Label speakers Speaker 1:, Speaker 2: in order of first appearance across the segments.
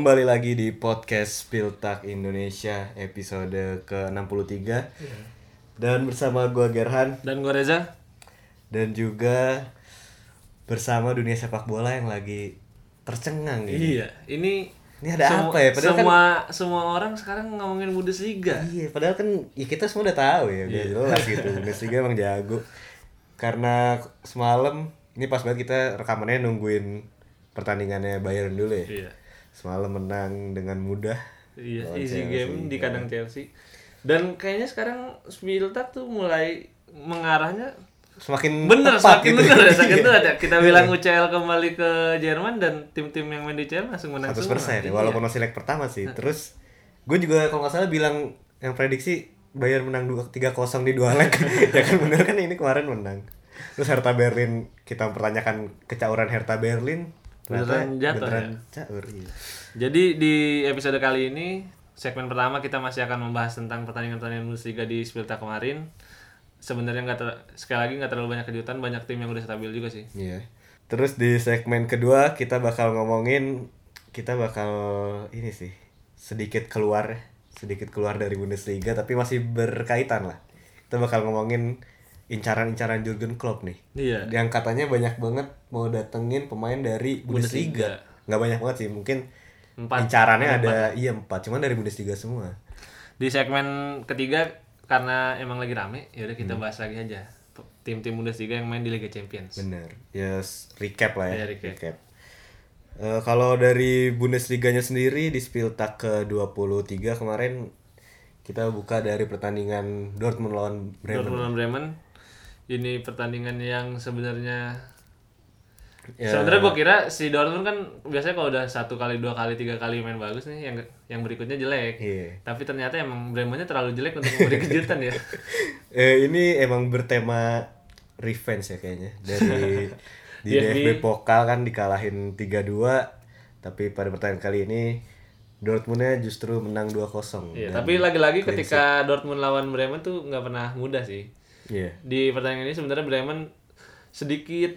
Speaker 1: Kembali lagi di podcast Spiltak Indonesia episode ke-63 Dan bersama gua Gerhan
Speaker 2: Dan gue Reza.
Speaker 1: Dan juga bersama dunia sepak bola yang lagi tercengang ini
Speaker 2: Iya, ini
Speaker 1: Ini ada
Speaker 2: semu-
Speaker 1: apa ya? Padahal kan-
Speaker 2: semua semua orang sekarang ngomongin Bundesliga.
Speaker 1: Iya, padahal kan ya kita semua udah tahu ya, udah jelas gitu. Bundesliga emang jago. Karena semalam ini pas banget kita rekamannya nungguin pertandingannya Bayern dulu ya.
Speaker 2: Iya.
Speaker 1: Semalam menang dengan mudah.
Speaker 2: Iya, easy
Speaker 1: Chelsea.
Speaker 2: game di kandang Chelsea. Dan kayaknya sekarang Spieltag tuh mulai mengarahnya
Speaker 1: Semakin
Speaker 2: bener semakin
Speaker 1: gitu.
Speaker 2: bener ya semakin
Speaker 1: Iya.
Speaker 2: tepat ya. Kita bilang UCL kembali ke Jerman dan tim-tim yang main di UCL langsung menang
Speaker 1: 100%
Speaker 2: semua.
Speaker 1: ya, walaupun masih leg pertama sih. Terus gue juga kalau nggak salah bilang yang prediksi Bayern menang 2 3-0 di dua leg. ya kan bener kan ini kemarin menang. Terus Hertha Berlin kita mempertanyakan kecauran Hertha Berlin.
Speaker 2: Beneran jatuh
Speaker 1: beneran
Speaker 2: ya?
Speaker 1: caur, iya.
Speaker 2: Jadi di episode kali ini segmen pertama kita masih akan membahas tentang pertandingan-pertandingan Bundesliga di Spieltag kemarin. Sebenarnya nggak ter- sekali lagi nggak terlalu banyak kejutan, banyak tim yang udah stabil juga sih.
Speaker 1: Iya. Terus di segmen kedua kita bakal ngomongin kita bakal ini sih sedikit keluar sedikit keluar dari Bundesliga tapi masih berkaitan lah. Kita bakal ngomongin incaran-incaran Jurgen Klopp nih.
Speaker 2: Iya.
Speaker 1: Yang katanya banyak banget mau datengin pemain dari Bundesliga. Nggak banyak banget sih, mungkin
Speaker 2: Empat.
Speaker 1: incarannya ada iya empat, cuman dari Bundesliga semua.
Speaker 2: Di segmen ketiga karena emang lagi rame, ya udah kita
Speaker 1: Hmm.
Speaker 2: bahas lagi aja tim-tim Bundesliga yang main di Liga Champions.
Speaker 1: Bener. Ya s- recap lah ya.
Speaker 2: Iya, recap.
Speaker 1: Eh, kalau dari Bundesliga-nya sendiri di Spieltag ke-23 kemarin kita buka dari pertandingan Dortmund lawan Bremen.
Speaker 2: Dortmund lawan Bremen. Ini pertandingan yang sebenarnya
Speaker 1: Ya.
Speaker 2: Sebenarnya gue kira si Dortmund kan biasanya kalau udah satu kali, dua kali, tiga kali main bagus nih, yang yang berikutnya jelek.
Speaker 1: Iya.
Speaker 2: Tapi ternyata emang Bremennya terlalu jelek untuk memberi kejutan ya.
Speaker 1: Eh, ini emang bertema revenge ya kayaknya dari di
Speaker 2: DFB.
Speaker 1: DFB Pokal kan dikalahin 3-2 tapi pada pertandingan kali ini Dortmundnya justru menang 2-0.
Speaker 2: Iya,
Speaker 1: Dan-
Speaker 2: tapi lagi-lagi ketika Dortmund lawan Bremen tuh nggak pernah mudah sih.
Speaker 1: Iya.
Speaker 2: Di pertandingan ini sebenarnya Bremen sedikit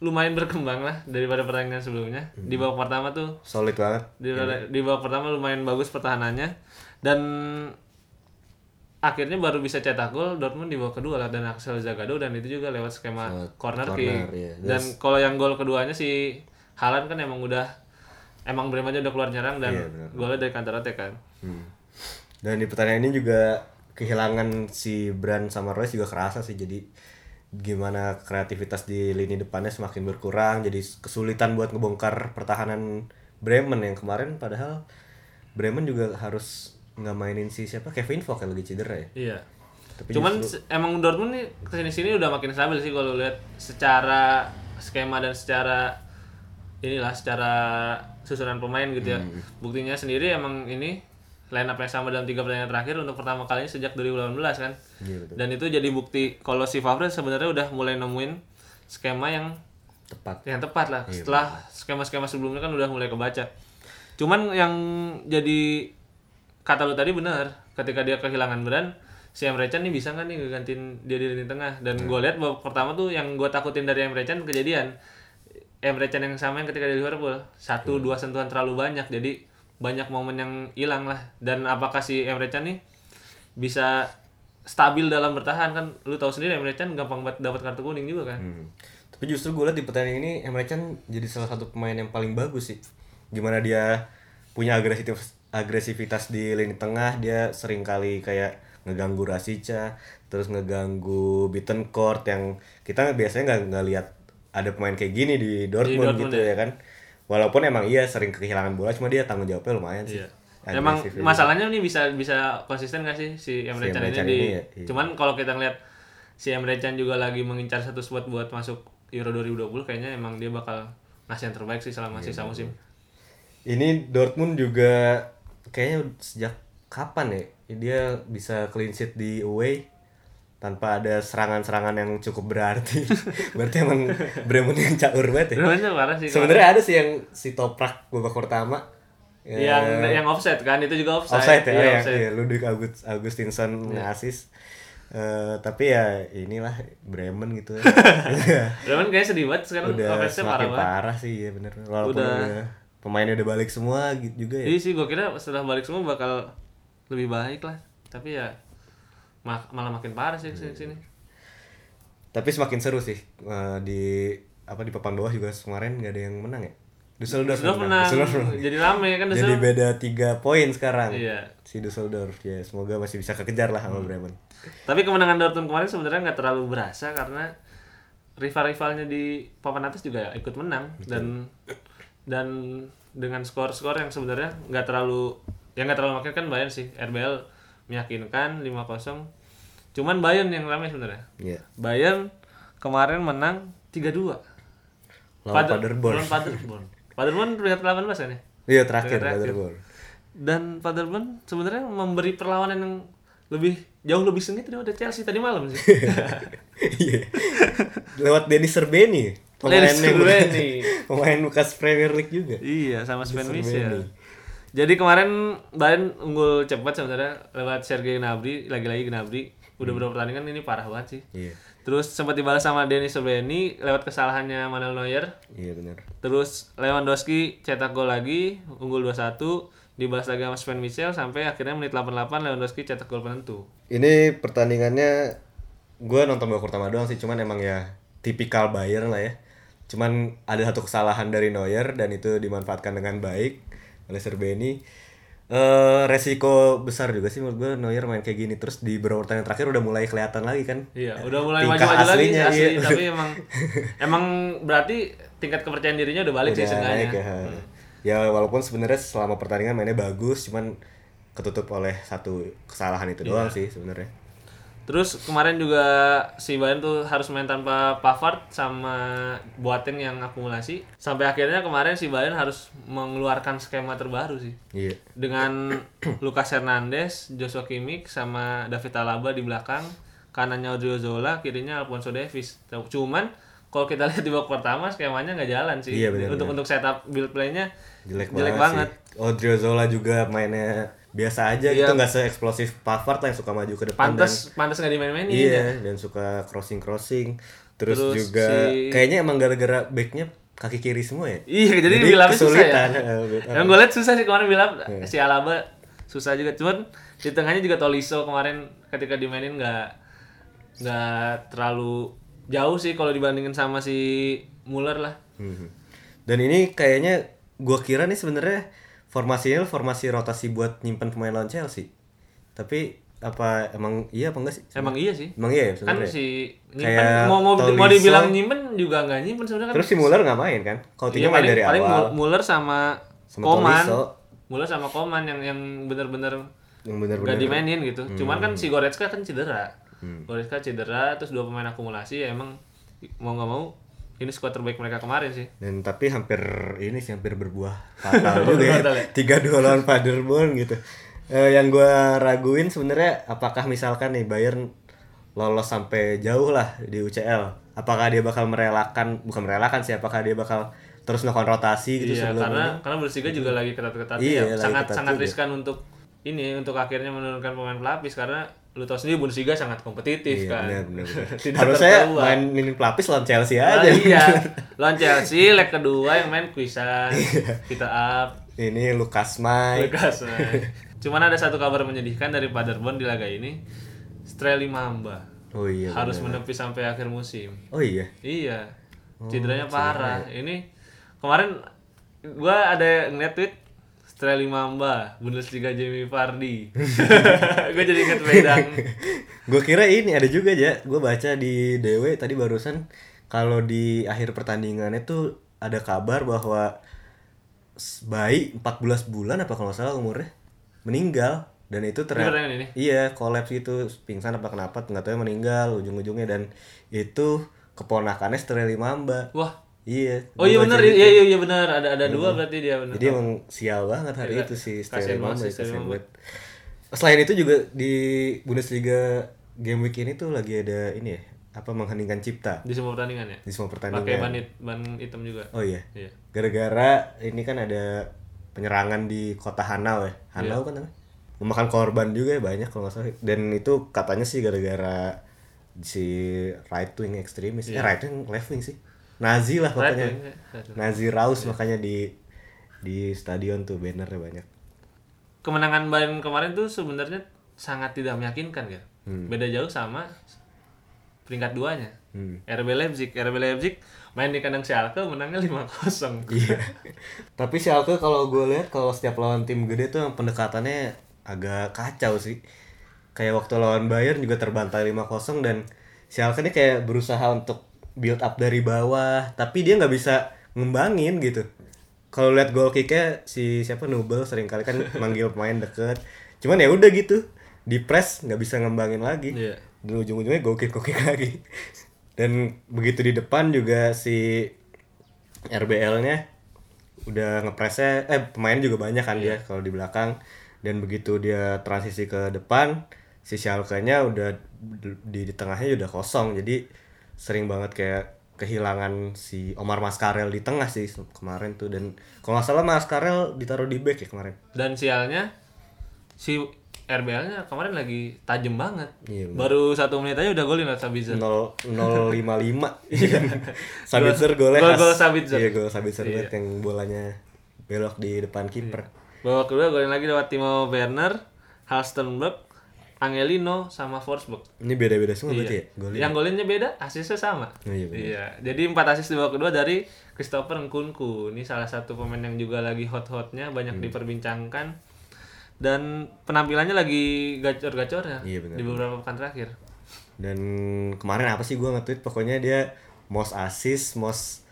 Speaker 2: lumayan berkembang lah daripada pertandingan sebelumnya. Di babak pertama tuh
Speaker 1: Solid banget.
Speaker 2: di, di babak pertama lumayan bagus pertahanannya dan akhirnya baru bisa cetak gol Dortmund di babak kedua lah dan Axel Zagadou dan itu juga lewat skema
Speaker 1: Lewat
Speaker 2: corner,
Speaker 1: corner,
Speaker 2: kick.
Speaker 1: iya.
Speaker 2: Dan kalau yang gol keduanya si Haaland kan emang udah emang Bremen aja udah keluar nyerang dan
Speaker 1: Iya, benar.
Speaker 2: golnya dari counter attack kan.
Speaker 1: Hmm. Dan di pertandingan ini juga kehilangan si Brand sama Royce juga kerasa sih jadi gimana kreativitas di lini depannya semakin berkurang jadi kesulitan buat ngebongkar pertahanan Bremen yang kemarin padahal Bremen juga harus nggak mainin si siapa Kevin Vogt yang lagi cedera ya.
Speaker 2: Iya.
Speaker 1: Tapi
Speaker 2: Cuman se- emang Dortmund nih ke sini sini udah makin stabil sih kalau lihat secara skema dan secara inilah secara susunan pemain gitu ya.
Speaker 1: Hmm.
Speaker 2: Buktinya sendiri emang ini line up yang sama dalam tiga pertandingan terakhir untuk pertama kalinya sejak 2018 kan.
Speaker 1: Iya, betul.
Speaker 2: Dan itu jadi bukti kalau si Favre sebenarnya udah mulai nemuin skema yang
Speaker 1: tepat.
Speaker 2: yang tepat lah.
Speaker 1: Iya,
Speaker 2: Setelah skema-skema sebelumnya kan udah mulai kebaca. Cuman yang jadi kata lu tadi benar, ketika dia kehilangan Brand, si Emre Can nih bisa nggak nih gantiin dia di lini tengah? Dan gue lihat babak pertama tuh yang gue takutin dari Emre Can kejadian. Emre Can yang sama yang ketika di Liverpool, satu dua sentuhan terlalu banyak, jadi banyak momen yang hilang lah. Dan apakah si Emre Can nih bisa stabil dalam bertahan kan? Lu tahu sendiri Emre Can gampang banget dapat kartu kuning juga kan?
Speaker 1: Hmm. Tapi justru gue liat di pertandingan ini Emre Can jadi salah satu pemain yang paling bagus sih. Gimana dia punya agresivitas agresivitas di lini tengah, dia sering kali kayak ngeganggu Rasica, terus ngeganggu Bittencourt yang kita biasanya nggak nggak lihat ada pemain kayak gini di Dortmund,
Speaker 2: Dortmund
Speaker 1: gitu ya. kan. Walaupun emang iya sering kehilangan bola, cuma dia tanggung jawabnya lumayan sih.
Speaker 2: Iya. Emang masalahnya nih bisa bisa konsisten gak sih si Emre
Speaker 1: Si
Speaker 2: Can ini
Speaker 1: Can
Speaker 2: di
Speaker 1: ini ya, iya.
Speaker 2: cuman kalau kita ngeliat si Emre Can juga lagi mengincar satu spot buat masuk Euro 2020 kayaknya emang dia bakal ngasih yang terbaik sih selama
Speaker 1: Iya,
Speaker 2: sisa musim.
Speaker 1: Ini Dortmund juga kayaknya sejak kapan ya dia bisa clean sheet di away tanpa ada serangan-serangan yang cukup berarti. Berarti emang Bremen yang caur banget ya.
Speaker 2: Sebenarnya parah sih.
Speaker 1: Sebenarnya ada sih yang si Toprak babak pertama.
Speaker 2: yang
Speaker 1: Ya,
Speaker 2: yang offset kan itu juga offside.
Speaker 1: offside ya,
Speaker 2: Iya,
Speaker 1: ya,
Speaker 2: offside.
Speaker 1: ya, Ludwig August, Augustinson ngasih. Eh, tapi ya inilah Bremen gitu
Speaker 2: Bremen kayaknya sedih banget sekarang
Speaker 1: udah
Speaker 2: parah banget.
Speaker 1: parah sih ya bener walaupun
Speaker 2: Udah-
Speaker 1: udah, pemainnya udah balik semua gitu juga ya.
Speaker 2: Iya sih, gue kira setelah balik semua bakal lebih baik lah. Tapi ya malah makin parah sih ke sini sini.
Speaker 1: Tapi semakin seru sih eh, di apa di papan bawah juga kemarin nggak ada yang menang ya. Düsseldorf
Speaker 2: Sudah
Speaker 1: yang
Speaker 2: menang,
Speaker 1: Düsseldorf menang.
Speaker 2: jadi rame kan
Speaker 1: Jadi
Speaker 2: Düsseldorf.
Speaker 1: beda 3 poin sekarang.
Speaker 2: Iya.
Speaker 1: Si Düsseldorf ya semoga masih bisa kekejar lah
Speaker 2: Hmm.
Speaker 1: sama Bremen.
Speaker 2: Tapi kemenangan Dortmund kemarin sebenarnya nggak terlalu berasa karena rival-rivalnya di papan atas juga ikut menang dan dan dengan skor-skor yang sebenarnya nggak terlalu yang nggak terlalu makin kan Bayern sih RBL meyakinkan 5-0 cuman Bayern yang ramai sebenarnya
Speaker 1: Iya.
Speaker 2: Bayern kemarin menang 3-2
Speaker 1: Lawan
Speaker 2: Pader-
Speaker 1: Paderborn.
Speaker 2: lawan Paderborn Paderborn peringkat 18 kan ya
Speaker 1: Iya terakhir
Speaker 2: Terakhir.
Speaker 1: Paderborn.
Speaker 2: dan Paderborn sebenarnya memberi perlawanan yang lebih jauh lebih sengit daripada Chelsea tadi malam sih
Speaker 1: Iya. Lewat Denis Serbeni.
Speaker 2: Denis
Speaker 1: yang-
Speaker 2: Serbeni.
Speaker 1: pemain bekas Premier League juga.
Speaker 2: Iya, sama Sven. Michel. Jadi kemarin Bayern unggul cepat sebenarnya lewat Sergei Gnabry, lagi-lagi Gnabry. Udah beberapa pertandingan ini parah banget sih.
Speaker 1: Iya.
Speaker 2: Terus sempat dibalas sama Denis Serbeni lewat kesalahannya Manuel Neuer.
Speaker 1: Iya benar.
Speaker 2: Terus Lewandowski cetak gol lagi, unggul 2-1, dibalas lagi sama Sven Michel sampai akhirnya menit 88 Lewandowski cetak gol penentu.
Speaker 1: Ini pertandingannya gue nonton babak pertama doang sih, cuman emang ya tipikal Bayern lah ya. Cuman ada satu kesalahan dari Neuer dan itu dimanfaatkan dengan baik oleh Serbeni. Eh resiko besar juga sih menurut gue Neuer main kayak gini terus di beberapa pertandingan terakhir udah mulai kelihatan lagi kan.
Speaker 2: Iya, udah mulai maju-maju lagi asli,
Speaker 1: iya.
Speaker 2: tapi emang emang berarti tingkat kepercayaan dirinya udah balik sih
Speaker 1: Udah
Speaker 2: seenggaknya.
Speaker 1: naik ya. Ya walaupun sebenarnya selama pertandingan mainnya bagus, cuman ketutup oleh satu kesalahan itu doang sih sebenarnya.
Speaker 2: Terus kemarin juga si Bayern tuh harus main tanpa Pavard sama Boateng yang akumulasi. Sampai akhirnya kemarin si Bayern harus mengeluarkan skema terbaru sih.
Speaker 1: Iya.
Speaker 2: Dengan Lucas Hernandez, Joshua Kimmich sama David Alaba di belakang, kanannya Odriozola, kirinya Alfonso Davies. Cuman kalau kita lihat di babak pertama skemanya nggak jalan sih.
Speaker 1: Iya, benar,
Speaker 2: untuk untuk setup build play-nya
Speaker 1: jelek,
Speaker 2: jelek
Speaker 1: banget,
Speaker 2: banget.
Speaker 1: sih. Odriozola juga mainnya biasa aja
Speaker 2: Iya.
Speaker 1: gitu nggak se-eksplosif Pavard lah yang suka maju ke depan dan
Speaker 2: Pantas pantas nggak dimain-mainin.
Speaker 1: iya dan suka crossing crossing terus,
Speaker 2: Terus
Speaker 1: juga
Speaker 2: si-
Speaker 1: kayaknya emang gara-gara backnya kaki kiri semua ya
Speaker 2: Iya, jadi,
Speaker 1: Jadi
Speaker 2: bilapnya susah ya. Yang gue liat susah sih kemarin bilap
Speaker 1: Iya.
Speaker 2: si Alaba susah juga. Cuman di tengahnya juga Tolisso kemarin ketika dimainin nggak nggak terlalu jauh sih kalau dibandingin sama si Muller lah.
Speaker 1: Mhm. dan ini kayaknya gua kira nih sebenarnya formasinya formasi rotasi buat nyimpen pemain lawan Chelsea tapi apa emang iya apa enggak sih
Speaker 2: Emang iya sih.
Speaker 1: emang iya ya
Speaker 2: Kan si nyimpen mau mau, mau
Speaker 1: Tolisso.
Speaker 2: dibilang nyimpen juga nggak nyimpen sebenarnya kan.
Speaker 1: terus si Muller nggak main kan kalau
Speaker 2: Iya,
Speaker 1: main
Speaker 2: paling,
Speaker 1: dari
Speaker 2: paling
Speaker 1: awal
Speaker 2: Muller sama,
Speaker 1: Sama
Speaker 2: Koman. Muller sama Koman yang yang bener-bener
Speaker 1: yang
Speaker 2: Gak
Speaker 1: benar-benar
Speaker 2: dimainin gitu. Cuman
Speaker 1: Hmm.
Speaker 2: kan si Goretzka kan cedera. Goretzka cedera terus dua pemain akumulasi ya emang mau nggak mau ini squad terbaik mereka kemarin sih.
Speaker 1: dan tapi hampir ini sih hampir berbuah fatal juga ya
Speaker 2: ya?
Speaker 1: tiga dua lawan Paderborn gitu Eh, yang gua raguin sebenarnya apakah misalkan nih Bayern lolos sampai jauh lah di UCL apakah dia bakal merelakan bukan merelakan sih apakah dia bakal terus melakukan rotasi gitu
Speaker 2: iya,
Speaker 1: sebelum
Speaker 2: karena
Speaker 1: ini?
Speaker 2: karena Bundesliga juga lagi
Speaker 1: Iya,
Speaker 2: ya.
Speaker 1: lagi
Speaker 2: Sangat
Speaker 1: ketat
Speaker 2: sangat
Speaker 1: juga.
Speaker 2: riskan untuk ini untuk akhirnya menurunkan pemain pelapis karena lu tau sendiri Bundesliga sangat kompetitif
Speaker 1: Iya,
Speaker 2: kan.
Speaker 1: benar, benar, benar.
Speaker 2: Tidak
Speaker 1: harusnya main ini pelapis lawan Chelsea
Speaker 2: Nah,
Speaker 1: aja
Speaker 2: iya. Lawan Chelsea leg kedua yang main Kuisan,
Speaker 1: Iya.
Speaker 2: kita up,
Speaker 1: ini Lukas Mai
Speaker 2: Lukas. nah. Cuman ada satu kabar menyedihkan dari Paderborn di laga ini. Streli Mamba
Speaker 1: oh iya
Speaker 2: harus
Speaker 1: benar.
Speaker 2: menepi sampai akhir musim.
Speaker 1: oh iya
Speaker 2: Iya.
Speaker 1: Oh,
Speaker 2: Cederanya parah. Ini kemarin gua ada ngeliat tweet Streli Mamba, Bundesliga Jamie Vardy. gua jadi inget Wedang.
Speaker 1: gue kira ini ada juga aja gue baca di DW tadi barusan kalau di akhir pertandingannya tuh ada kabar bahwa bayi 14 bulan apa kalau salah umurnya meninggal dan itu ternyata iya kolaps gitu pingsan apa kenapa nggak tahu meninggal ujung-ujungnya dan itu keponakannya Sterling Mamba
Speaker 2: Wah.
Speaker 1: Iya
Speaker 2: Oh iya benar,
Speaker 1: baca gitu.
Speaker 2: iya iya iya benar. Ada ada dua berarti dia benar.
Speaker 1: Jadi emang sial banget hari
Speaker 2: Iya,
Speaker 1: itu
Speaker 2: kasihan sih Sterling
Speaker 1: kasihan
Speaker 2: Mamba.
Speaker 1: banget. Selain itu juga di Bundesliga game week ini tuh lagi ada ini ya, apa mengheningkan cipta
Speaker 2: di semua pertandingan ya.
Speaker 1: di semua
Speaker 2: Pakai
Speaker 1: pertandingan.
Speaker 2: ban, hit- ban hitam juga.
Speaker 1: Oh iya.
Speaker 2: Iya.
Speaker 1: Gara-gara ini kan ada penyerangan di kota Hanau ya.
Speaker 2: Iya.
Speaker 1: Hanau kan namanya. Memakan korban juga ya banyak kalau nggak salah. Dan itu katanya sih gara-gara si right wing ekstremis. Eh right wing left wing sih. Nazi lah
Speaker 2: Iya.
Speaker 1: Pokoknya.
Speaker 2: ya. Wing.
Speaker 1: Nazi Raus makanya di di stadion tuh bannernya banyak.
Speaker 2: kemenangan Bayern kemarin tuh sebenarnya sangat tidak meyakinkan kan. Beda jauh sama peringkat duanya.
Speaker 1: Hmm.
Speaker 2: RB Leipzig, RB Leipzig main di kandang Schalke menangnya 5-0.
Speaker 1: Iya. Tapi Schalke kalau gue lihat kalau setiap lawan tim gede tuh pendekatannya agak kacau sih. Kayak waktu lawan Bayern juga terbantai 5-0 dan Schalke ini kayak berusaha untuk build up dari bawah, tapi dia nggak bisa ngembangin gitu. Kalau lihat goal kicknya si siapa Nubel sering kali kan manggil pemain deket. Cuman ya udah gitu, di press nggak bisa ngembangin lagi.
Speaker 2: Iya.
Speaker 1: Dan ujung-ujungnya goal kick goal kick lagi. Dan begitu di depan juga si RBL-nya udah ngepresnya eh pemain juga banyak kan dia kalau di belakang dan begitu dia transisi ke depan si Schalke-nya udah di, di tengahnya udah kosong jadi sering banget kayak kehilangan si Omar Mascarel di tengah sih kemarin tuh. Dan kalau nggak salah Mascarel ditaruh di back ya kemarin.
Speaker 2: Dan sialnya si RBL-nya kemarin lagi tajam banget.
Speaker 1: Iya,
Speaker 2: Baru satu menit aja udah golin lah Sabitzer.
Speaker 1: 0 055 Sabitzer golnya
Speaker 2: Gol- gol Sabitzer.
Speaker 1: Iya gol Sabitzer banget yang bolanya belok di depan kiper.
Speaker 2: Babak kedua golin lagi lewat Timo Werner, Halstenberg, Angelino sama Forsberg.
Speaker 1: ini beda-beda semua berarti ya golnya
Speaker 2: Yang golinnya beda, asisnya sama.
Speaker 1: Oh, iya.
Speaker 2: Iya. Jadi empat asis di babak kedua dari Christopher Nkunku. Ini salah satu pemain yang juga lagi hot-hotnya, banyak
Speaker 1: Hmm.
Speaker 2: diperbincangkan. Dan penampilannya lagi gacor-gacor ya
Speaker 1: Iya,
Speaker 2: di beberapa pekan terakhir.
Speaker 1: Dan kemarin apa sih gua nge-tweet pokoknya dia most assist, most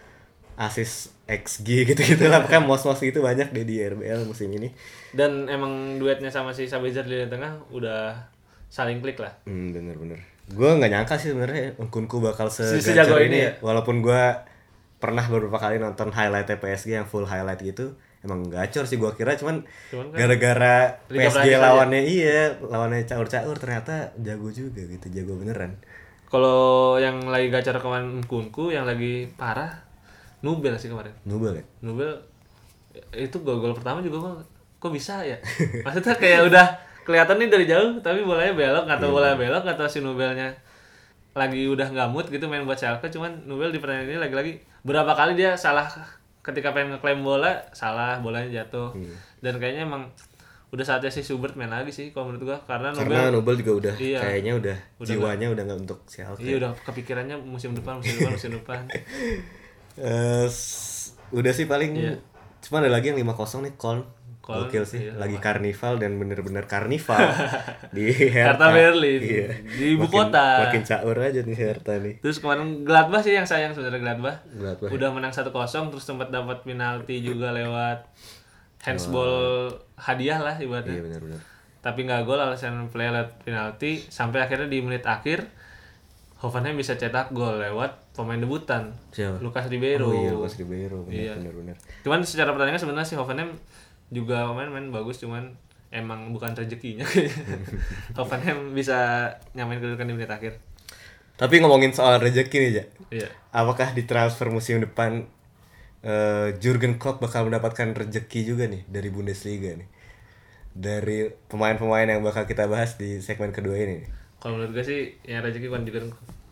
Speaker 1: assist XG gitu-gitu lah Pokoknya most-most gitu banyak deh di RBL musim ini.
Speaker 2: Dan emang duetnya sama si Sabitzer di tengah udah saling klik lah.
Speaker 1: Hmm, bener-bener. Gua nggak nyangka sih sebenarnya Kunku bakal
Speaker 2: sejago
Speaker 1: ini,
Speaker 2: ini
Speaker 1: ya. Walaupun gua pernah beberapa kali nonton highlight PSG yang full highlight gitu. Emang gacor sih gua kira cuman
Speaker 2: kan
Speaker 1: gara-gara
Speaker 2: Liga
Speaker 1: PSG
Speaker 2: Prancis aja.
Speaker 1: lawannya iya, lawannya caur-caur ternyata jago juga gitu, jago beneran.
Speaker 2: Kalau yang lagi gacor kemarin Nkunku, yang lagi parah Nubel sih kemarin.
Speaker 1: Nubel ya?
Speaker 2: Nubel itu gol-gol pertama juga kok kok bisa ya maksudnya kayak udah kelihatan nih dari jauh tapi bolanya belok atau bola belok atau si Nubelnya lagi udah nggak mood gitu main buat Schalke cuman Nubel di pertandingan ini lagi-lagi berapa kali dia salah ketika pengen ngeklaim bola salah bolanya jatuh dan kayaknya emang udah saatnya si Subert main lagi sih kalau menurut gua karena Nubel
Speaker 1: Karena Nubel juga udah
Speaker 2: Iya.
Speaker 1: kayaknya udah, jiwanya udah nggak untuk Schalke.
Speaker 2: iya udah kepikirannya musim depan musim depan musim depan
Speaker 1: s- udah sih paling cuma ada lagi yang 5-0 nih Koln.
Speaker 2: Koln,
Speaker 1: Gokil sih,
Speaker 2: iya,
Speaker 1: lagi karnival dan bener-bener karnival di
Speaker 2: Hertha Berlin
Speaker 1: Iya.
Speaker 2: di ibu
Speaker 1: Makin-
Speaker 2: kota
Speaker 1: Makin caur aja nih Hertha nih.
Speaker 2: Terus kemarin Gladbach sih yang sayang sebenarnya Gladbach.
Speaker 1: Gladbach.
Speaker 2: Udah menang 1-0 terus sempat dapat penalti juga lewat handsball hadiah lah
Speaker 1: Iya
Speaker 2: ibaratnya.
Speaker 1: benar-benar.
Speaker 2: Tapi nggak gol alasan play lewat penalti sampai akhirnya di menit akhir Hoffenheim bisa cetak gol lewat pemain debutan
Speaker 1: Siapa?
Speaker 2: Lucas Ribeiro.
Speaker 1: Oh iya Lucas Ribeiro
Speaker 2: Iya.
Speaker 1: benar-benar.
Speaker 2: Cuman secara pertandingan sebenarnya si Hoffenheim juga main-main bagus cuman emang bukan rezekinya. Hoffenheim bisa nyamain kedudukan di menit akhir.
Speaker 1: Tapi ngomongin soal rezeki nih, Ja.
Speaker 2: Iya.
Speaker 1: Apakah di transfer musim depan eh, Jurgen Klopp bakal mendapatkan rezeki juga nih dari Bundesliga nih? Dari pemain-pemain yang bakal kita bahas di segmen kedua ini.
Speaker 2: Kalau menurut gue sih yang rezeki bukan juga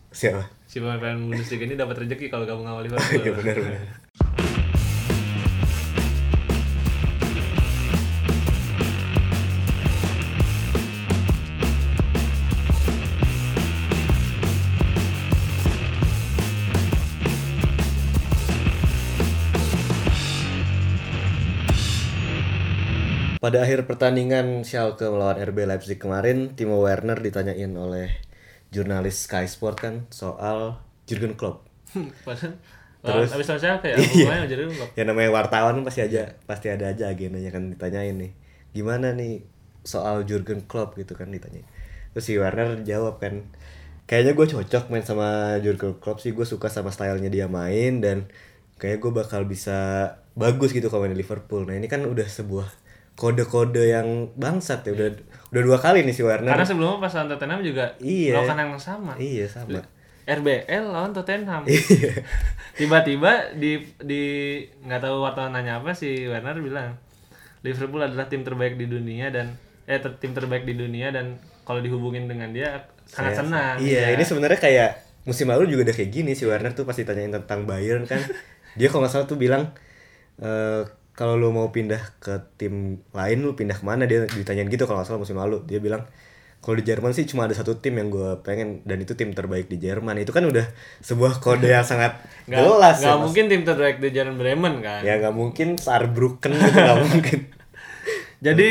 Speaker 1: Siapa?
Speaker 2: si pemain Bundesliga ini dapat rezeki kalau gabung sama
Speaker 1: Iya
Speaker 2: Liverpool.
Speaker 1: benar benar. Pada akhir pertandingan Schalke melawan RB Leipzig kemarin, Timo Werner ditanyain oleh jurnalis Sky Sport kan soal Jurgen Klopp.
Speaker 2: Padahal
Speaker 1: Terus?
Speaker 2: Terus abis sama siapa ya?
Speaker 1: Iya.
Speaker 2: Jadi lu
Speaker 1: ya namanya wartawan pasti aja pasti ada aja agendanya kan ditanyain nih gimana nih soal Jurgen Klopp gitu kan ditanyain terus si Werner jawab kan kayaknya gue cocok main sama Jurgen Klopp sih gue suka sama stylenya dia main dan kayak gue bakal bisa bagus gitu kalau main di Liverpool nah ini kan udah sebuah kode-kode yang bangsat ya udah udah dua kali nih si Werner
Speaker 2: Karena sebelumnya pas lawan Tottenham juga
Speaker 1: Iya.
Speaker 2: melakukan yang sama.
Speaker 1: iya sama
Speaker 2: RBL lawan Tottenham.
Speaker 1: Iya.
Speaker 2: Tiba-tiba di di nggak tahu wartawan nanya apa si Werner bilang Liverpool adalah tim terbaik di dunia dan eh ter- tim terbaik di dunia dan kalau dihubungin dengan dia sangat
Speaker 1: Saya-
Speaker 2: senang.
Speaker 1: Iya,
Speaker 2: Ya.
Speaker 1: ini sebenarnya kayak musim lalu juga udah kayak gini si Werner tuh pasti tanyain tentang Bayern kan. Dia kalau nggak salah tuh bilang eh kalau lu mau pindah ke tim lain lu pindah ke mana? Dia ditanyain gitu kalau nggak salah musim lalu. Dia bilang kalau di Jerman sih cuma ada satu tim yang gue pengen dan itu tim terbaik di Jerman. Itu kan udah sebuah kode yang sangat
Speaker 2: nggak
Speaker 1: jelas
Speaker 2: nggak
Speaker 1: ya, Mas.
Speaker 2: mungkin tim terbaik di Jerman Bremen kan?
Speaker 1: Ya nggak mungkin Saarbrücken gitu nggak mungkin.
Speaker 2: Jadi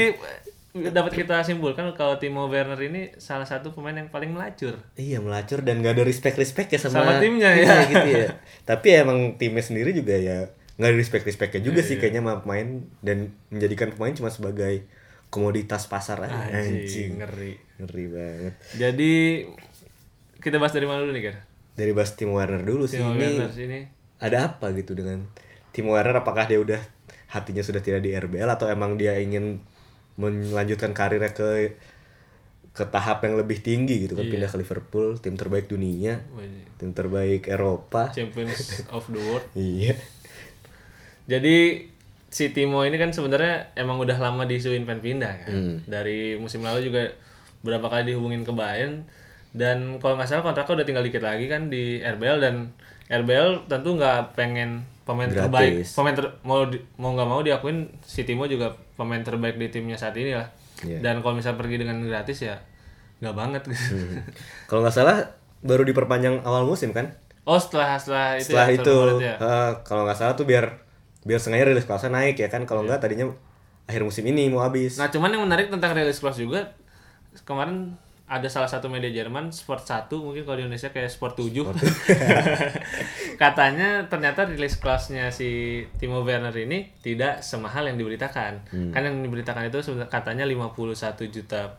Speaker 2: dapat kita simpulkan kalau Timo Werner ini salah satu pemain yang paling melacur.
Speaker 1: Iya melacur dan nggak ada respect respect ya sama,
Speaker 2: Sama timnya, ya.
Speaker 1: gitu ya. Tapi emang timnya sendiri juga ya nggak ada respect respectnya juga
Speaker 2: Iya,
Speaker 1: sih kayaknya sama pemain. Dan menjadikan pemain cuma sebagai komoditas pasar aja.
Speaker 2: Anjing,
Speaker 1: anjing.
Speaker 2: ngeri.
Speaker 1: Ngeri banget.
Speaker 2: Jadi kita bahas dari mana dulu nih kan
Speaker 1: dari bahas Timo Werner dulu sih ini.
Speaker 2: Sini
Speaker 1: ada apa gitu dengan Timo Werner apakah dia udah hatinya sudah tidak di RBL atau emang dia ingin melanjutkan karirnya ke ke tahap yang lebih tinggi gitu kan?
Speaker 2: Iya.
Speaker 1: pindah ke Liverpool tim terbaik dunia tim terbaik Eropa.
Speaker 2: Champions of the World.
Speaker 1: Iya
Speaker 2: Jadi si Timo ini kan sebenarnya emang udah lama diisuin pengen pindah kan.
Speaker 1: Hmm.
Speaker 2: Dari musim lalu juga berapa kali dihubungin ke Bayern dan kalau nggak salah kontraknya udah tinggal dikit lagi kan di RBL dan RBL tentu nggak pengen pemain
Speaker 1: Gratis.
Speaker 2: terbaik pemain ter, mau di- mau nggak mau diakuin si Timo juga pemain terbaik di timnya saat ini lah.
Speaker 1: Iya.
Speaker 2: Dan kalau misalnya pergi dengan gratis ya nggak banget gitu.
Speaker 1: Hmm. kalau nggak salah baru diperpanjang awal musim kan
Speaker 2: oh setelah setelah itu
Speaker 1: setelah
Speaker 2: ya,
Speaker 1: itu
Speaker 2: ya?
Speaker 1: eh, kalau nggak salah tuh biar biar sengaja rilis kelasnya naik ya kan kalau nggak tadinya akhir musim ini mau habis
Speaker 2: Nah, cuman yang menarik tentang release clause juga kemarin ada salah satu media Jerman Sport 1 mungkin kalau di Indonesia kayak Sport 7. Katanya ternyata release clause-nya si Timo Werner ini tidak semahal yang diberitakan. Kan yang diberitakan itu katanya 51 juta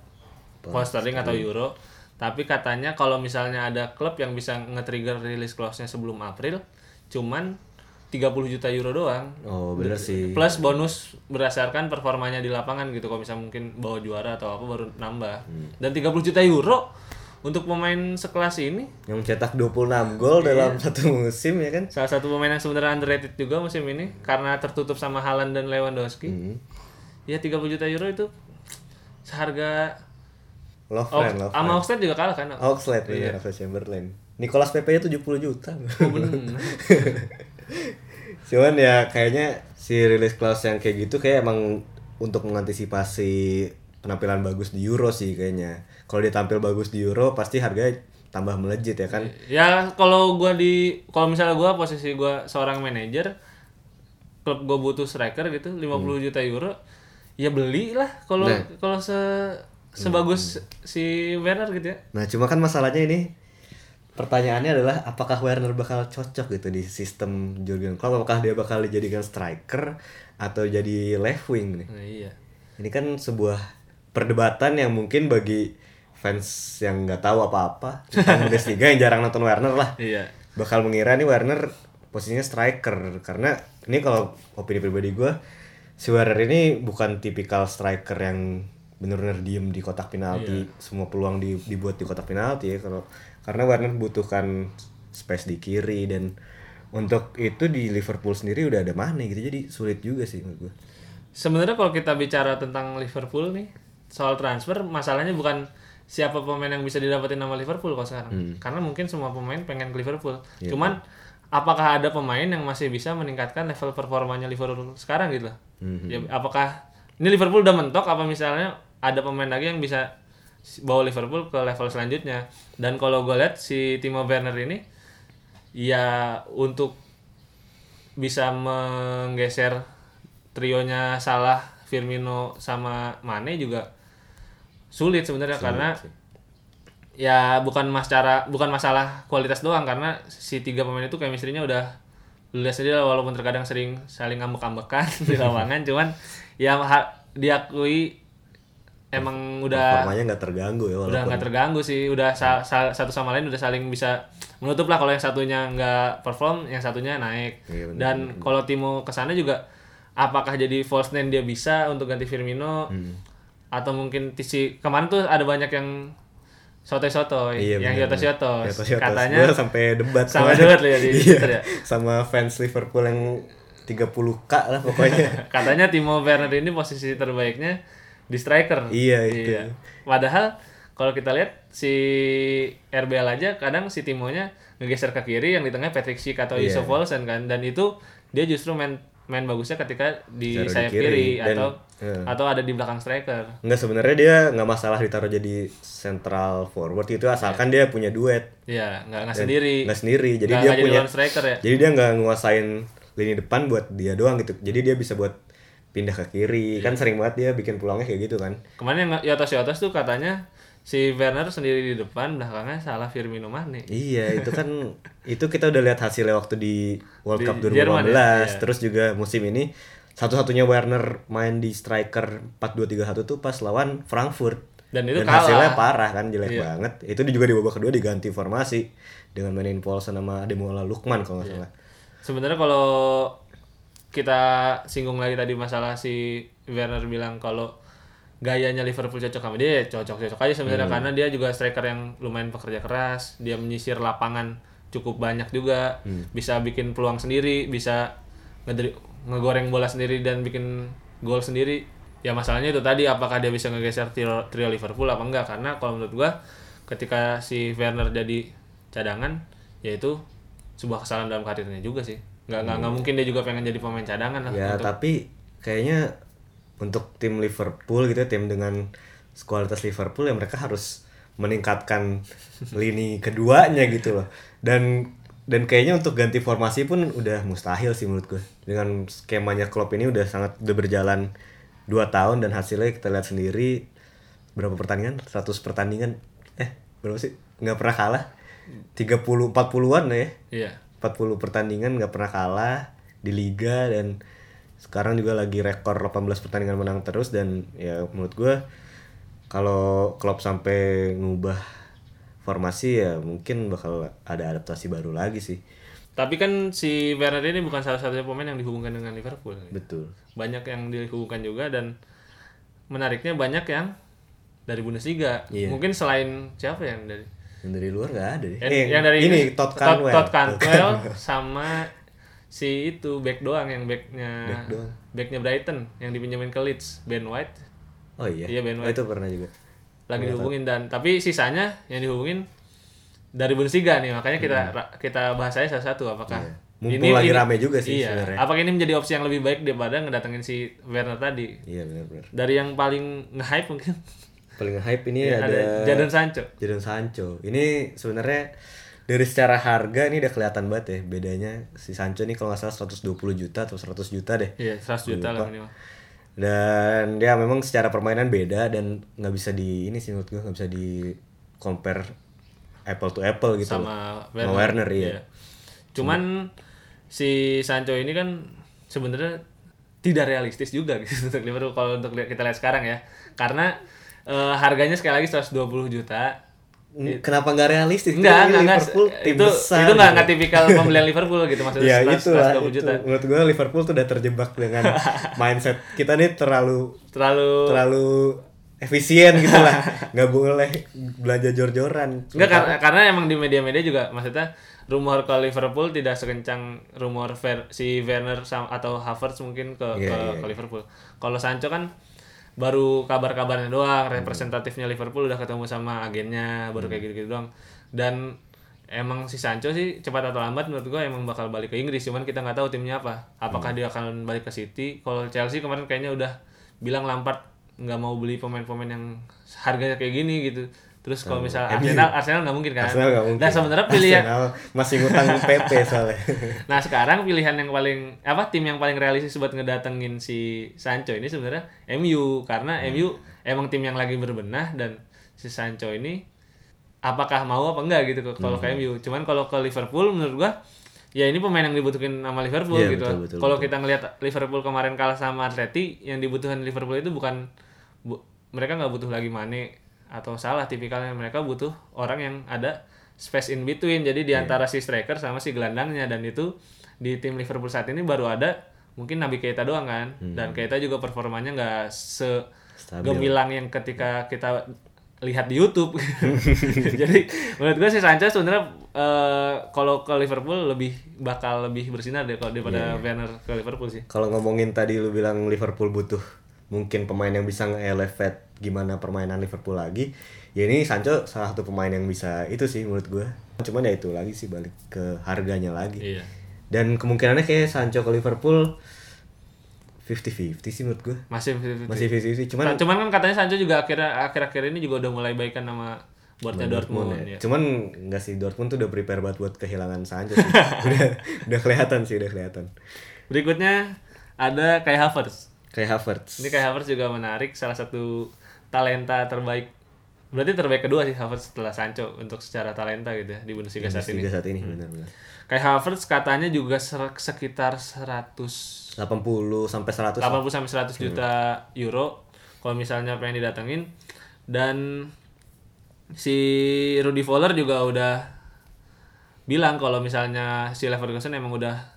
Speaker 2: pound sterling atau euro. Tapi katanya kalau misalnya ada klub yang bisa nge-trigger release clause-nya sebelum April, cuman 30 juta euro doang.
Speaker 1: Oh bener sih.
Speaker 2: Plus bonus berdasarkan performanya di lapangan gitu. Kalau misalnya mungkin bawa juara atau apa baru nambah. Dan 30 juta euro untuk pemain sekelas ini
Speaker 1: yang mencetak 26 gol
Speaker 2: Iya.
Speaker 1: dalam satu musim ya kan?
Speaker 2: Salah satu pemain yang sebenarnya underrated juga musim ini karena tertutup sama Haaland dan Lewandowski.
Speaker 1: Hmm.
Speaker 2: ya 30 juta euro itu seharga
Speaker 1: love love
Speaker 2: sama Oxlade juga kalah kan?
Speaker 1: Oxlade
Speaker 2: Iya.
Speaker 1: bener Oxlade Chamberlain. Nicolas Pepe nya 70 juta.
Speaker 2: Oh, bener.
Speaker 1: cuman ya kayaknya si release clause yang kayak gitu kayak emang untuk mengantisipasi penampilan bagus di Euro sih kayaknya. Kalau dia tampil bagus di Euro pasti harganya tambah melejit ya kan?
Speaker 2: Ya kalau gua di kalau misalnya gua posisi gua seorang manajer klub gua butuh striker gitu 50 juta euro ya belilah kalau
Speaker 1: Nah.
Speaker 2: kalau se sebagus si Werner gitu ya.
Speaker 1: Nah cuma kan masalahnya ini pertanyaannya adalah apakah Werner bakal cocok gitu di sistem Jurgen Klopp? Apakah dia bakal dijadikan striker atau jadi left wing nih?
Speaker 2: Nah, iya.
Speaker 1: Ini kan sebuah perdebatan yang mungkin bagi fans yang nggak tahu apa-apa tentang Bundesliga yang jarang nonton Werner lah.
Speaker 2: Iya.
Speaker 1: Bakal mengira nih Werner posisinya striker karena ini kalau opini pribadi gue si Werner ini bukan tipikal striker yang benar-benar diem di kotak penalti semua peluang di- dibuat di kotak penalti ya. Kalau karena Werner butuhkan space di kiri dan untuk itu di Liverpool sendiri udah ada Mane gitu jadi sulit juga sih menurut gue
Speaker 2: sebenarnya kalau kita bicara tentang Liverpool nih soal transfer masalahnya bukan siapa pemain yang bisa didapetin nama Liverpool kalau sekarang. Karena mungkin semua pemain pengen ke Liverpool. Cuman apakah ada pemain yang masih bisa meningkatkan level performanya Liverpool sekarang gitu? Ya, apakah ini Liverpool udah mentok apa misalnya ada pemain lagi yang bisa bawa Liverpool ke level selanjutnya. Dan kalau gue lihat si Timo Werner ini ya untuk bisa menggeser trionya Salah, Firmino sama Mane juga sulit sebenarnya karena ya bukan masalah bukan masalah kualitas doang karena si tiga pemain itu chemistry-nya udah lu lihat sendiri walaupun terkadang sering saling ngambek-ngambekan di lapangan. Cuman ya diakui emang udah
Speaker 1: performanya nggak terganggu ya
Speaker 2: udah
Speaker 1: walaupun
Speaker 2: nggak terganggu sih. Udah sa- sa- satu sama lain udah saling bisa menutup lah kalau yang satunya nggak perform yang satunya naik.
Speaker 1: Iya, benar,
Speaker 2: dan kalau Timo ke sana juga apakah jadi false nine dia bisa untuk ganti Firmino?
Speaker 1: Hmm.
Speaker 2: atau mungkin si kemarin tuh ada banyak yang sotoy-sotoy
Speaker 1: Iya,
Speaker 2: yang Yotos-yotos. katanya
Speaker 1: Gua sampai debat. sama-
Speaker 2: debat ya di
Speaker 1: Iya,
Speaker 2: ya?
Speaker 1: sama fans Liverpool yang 30k lah pokoknya.
Speaker 2: Katanya Timo Werner ini posisi terbaiknya di striker.
Speaker 1: Iya, itu.
Speaker 2: Padahal kalau kita lihat si RBL aja kadang si Timonya ngegeser ke kiri yang di tengah Patrick Schick atau
Speaker 1: Iya.
Speaker 2: Yusuf Olsen kan dan itu dia justru main main bagusnya ketika di
Speaker 1: Taruh di
Speaker 2: sayap
Speaker 1: kiri,
Speaker 2: kiri,
Speaker 1: dan-
Speaker 2: atau
Speaker 1: iya.
Speaker 2: atau ada di belakang striker.
Speaker 1: Enggak sebenarnya dia nggak masalah ditaruh jadi central forward itu asalkan dia punya duet.
Speaker 2: Iya, nggak nggak sendiri.
Speaker 1: Nggak sendiri. Jadi
Speaker 2: Nggak-
Speaker 1: dia
Speaker 2: jadi
Speaker 1: punya
Speaker 2: lone striker ya.
Speaker 1: Jadi dia nggak nguasain lini depan buat dia doang gitu. Jadi dia bisa buat pindah ke kiri. Kan sering banget dia bikin peluangnya kayak gitu kan.
Speaker 2: Kemarin yang Yotos Yotos tuh katanya si Werner sendiri di depan, belakangnya salah Firmino Mane.
Speaker 1: Iya, itu kan itu kita udah lihat hasilnya waktu di World
Speaker 2: Di
Speaker 1: Cup 2015,
Speaker 2: Jerman ya? Iya.
Speaker 1: terus juga musim ini satu-satunya Werner main di striker 4-2-3-1 tuh pas lawan Frankfurt.
Speaker 2: Dan itu
Speaker 1: hasilnya
Speaker 2: kalah.
Speaker 1: parah kan, jelek
Speaker 2: Iya.
Speaker 1: banget. Itu juga di babak kedua diganti formasi dengan mainin Paulson sama Ademola Lukman kalau nggak salah.
Speaker 2: Sebenarnya kalau kita singgung lagi tadi masalah si Werner bilang kalau gayanya Liverpool cocok sama dia, ya cocok-cocok aja sebenarnya karena dia juga striker yang lumayan pekerja keras, dia menyisir lapangan cukup banyak juga, bisa bikin peluang sendiri, bisa ngedri- ngegoreng bola sendiri dan bikin gol sendiri. Ya masalahnya itu tadi apakah dia bisa ngegeser trio, trio Liverpool apa enggak karena kalau menurut gua ketika si Werner jadi cadangan yaitu sebuah kesalahan dalam karirnya juga sih. Nggak, nggak, nggak mungkin dia juga pengen jadi pemain cadangan lah.
Speaker 1: Ya,
Speaker 2: untuk-
Speaker 1: tapi kayaknya untuk tim Liverpool gitu tim dengan kualitas Liverpool ya mereka harus meningkatkan lini keduanya gitu loh. Dan dan kayaknya untuk ganti formasi pun udah mustahil sih menurut gue. Dengan skemanya Klopp ini udah sangat udah berjalan 2 tahun dan hasilnya kita lihat sendiri berapa pertandingan? 100 pertandingan. Eh, berapa sih? nggak pernah kalah. 30 40-an ya.
Speaker 2: Iya.
Speaker 1: 40 pertandingan nggak pernah kalah di liga dan sekarang juga lagi rekor 18 pertandingan menang terus dan ya menurut gue kalau klub sampai ngubah formasi ya mungkin bakal ada adaptasi baru lagi sih
Speaker 2: Tapi kan si Werner ini bukan salah satunya pemain yang dihubungkan dengan Liverpool.
Speaker 1: betul
Speaker 2: Banyak yang dihubungkan juga dan menariknya banyak yang dari Bundesliga.
Speaker 1: Iya.
Speaker 2: Mungkin selain siapa yang dari
Speaker 1: yang dari luar nggak ada deh.
Speaker 2: Yang,
Speaker 1: Eh,
Speaker 2: yang dari
Speaker 1: ini Todd Cantwell
Speaker 2: Todd Cantwell. Sama si itu back doang yang backnya
Speaker 1: Back doang.
Speaker 2: backnya Brighton yang dipinjemin ke Leeds Ben White.
Speaker 1: Oh iya?
Speaker 2: Iya, Ben
Speaker 1: oh, itu pernah juga.
Speaker 2: Lagi dihubungin dan tapi sisanya yang dihubungin dari Bundesliga nih makanya kita ra- kita bahas aja satu-satu apakah
Speaker 1: Hmm. Iya. Mumpung lagi rame juga sih
Speaker 2: iya,
Speaker 1: sebenarnya.
Speaker 2: apakah ini menjadi opsi yang lebih baik daripada ngedatengin si Werner tadi?
Speaker 1: Iya benar-benar.
Speaker 2: Dari yang paling nge-hype mungkin
Speaker 1: paling hype ini
Speaker 2: Iya, ada
Speaker 1: ada
Speaker 2: Jadon Sancho
Speaker 1: Jadon Sancho. Ini sebenarnya dari secara harga ini udah kelihatan banget ya bedanya si Sancho ini kalau nggak salah 120 juta atau 100 juta deh.
Speaker 2: iya 100 juta lah minimal
Speaker 1: Dan dia memang secara permainan beda dan nggak bisa di ini sih menurut gue nggak bisa di compare apple to apple gitu
Speaker 2: sama
Speaker 1: loh. Sama Werner iya.
Speaker 2: cuman si Sancho ini kan sebenarnya tidak realistis juga gitu untuk Liverpool kalau untuk kita lihat sekarang ya karena eh, harganya sekali lagi 120 juta
Speaker 1: Kenapa nggak realistis?
Speaker 2: Enggak,
Speaker 1: Ini
Speaker 2: enggak, enggak.
Speaker 1: Liverpool tim
Speaker 2: itu
Speaker 1: besar.
Speaker 2: itu enggak
Speaker 1: gitu.
Speaker 2: enggak tipikal pembelian Liverpool gitu maksudnya
Speaker 1: Ya
Speaker 2: 100,
Speaker 1: itu lah
Speaker 2: 120
Speaker 1: itu.
Speaker 2: juta.
Speaker 1: Menurut gue Liverpool tuh udah terjebak dengan mindset kita nih terlalu
Speaker 2: Terlalu
Speaker 1: terlalu efisien gitu lah nggak boleh belanja jor-joran
Speaker 2: enggak karena, karena emang di media-media juga maksudnya rumor ke Liverpool tidak sekencang rumor Ver, si Werner atau Havertz mungkin ke
Speaker 1: Iya,
Speaker 2: ke,
Speaker 1: iya,
Speaker 2: ke Liverpool. Kalau Sancho kan baru kabar-kabarnya doang, representatifnya Liverpool udah ketemu sama agennya, baru kayak gitu-gitu doang. Dan emang si Sancho sih cepat atau lambat menurut gua emang bakal balik ke Inggris, cuman kita nggak tahu timnya apa. Apakah dia akan balik ke City? Kalau Chelsea kemarin kayaknya udah bilang Lampard nggak mau beli pemain-pemain yang harganya kayak gini gitu. Terus kalau misal Arsenal, Arsenal nggak mungkin kan?
Speaker 1: Arsenal nggak mungkin.
Speaker 2: Nah sebenarnya pilihan,
Speaker 1: Arsenal masih ngutang PP soalnya.
Speaker 2: Nah sekarang pilihan yang paling apa tim yang paling realistis buat ngedatengin si Sancho ini sebenarnya MU karena MU emang tim yang lagi berbenah dan si Sancho ini apakah mau apa enggak gitu kalau ke MU. Cuman kalau ke Liverpool menurut gua ya ini pemain yang dibutuhkan sama Liverpool
Speaker 1: Iya,
Speaker 2: gitu. kalau kita ngelihat Liverpool kemarin kalah sama Atleti yang dibutuhkan Liverpool itu bukan bu- mereka nggak butuh lagi Mane atau salah tipikalnya mereka butuh orang yang ada space in between. Jadi di
Speaker 1: Iya.
Speaker 2: antara si striker sama si gelandangnya. Dan itu di tim Liverpool saat ini baru ada mungkin Nabi Keita doang kan. Dan Keita juga performanya nggak se
Speaker 1: Hmm.
Speaker 2: Gemilang yang ketika kita lihat di YouTube. Jadi menurut gue sih Sanchez sebenarnya eh, kalau ke Liverpool lebih bakal lebih bersinar deh kalau daripada
Speaker 1: Iya,
Speaker 2: Werner ke Liverpool sih.
Speaker 1: Kalau ngomongin tadi lu bilang Liverpool butuh mungkin pemain yang bisa nge-elevate gimana permainan Liverpool lagi ya ini Sancho salah satu pemain yang bisa itu sih menurut gua cuman ya itu lagi sih balik ke harganya lagi
Speaker 2: iya
Speaker 1: dan kemungkinannya kayak Sancho ke Liverpool 50-50 sih menurut gue.
Speaker 2: Masih 50-50.
Speaker 1: Masih 50-50 cuman
Speaker 2: Nah, cuman kan katanya Sancho juga akhirnya akhir-akhir ini juga udah mulai baikan sama boardnya Dortmund,
Speaker 1: ya.
Speaker 2: ya.
Speaker 1: Cuman enggak sih Dortmund tuh udah prepare banget buat kehilangan Sancho sih. udah udah kelihatan sih, udah kelihatan.
Speaker 2: Berikutnya ada Kai Havertz.
Speaker 1: Kayak Havertz.
Speaker 2: Ini Kai Havertz juga menarik salah satu talenta terbaik. Berarti terbaik kedua sih Havertz setelah Sancho untuk secara talenta gitu ya di Bundesliga saat ini.
Speaker 1: Saat ini benar-benar.
Speaker 2: Kai Havertz katanya juga sekitar 100
Speaker 1: 80 sampai 100
Speaker 2: 80 sampai 100 juta euro kalau misalnya pengen didatengin dan si Rudy Fowler juga udah bilang kalau misalnya si Leverkusen emang udah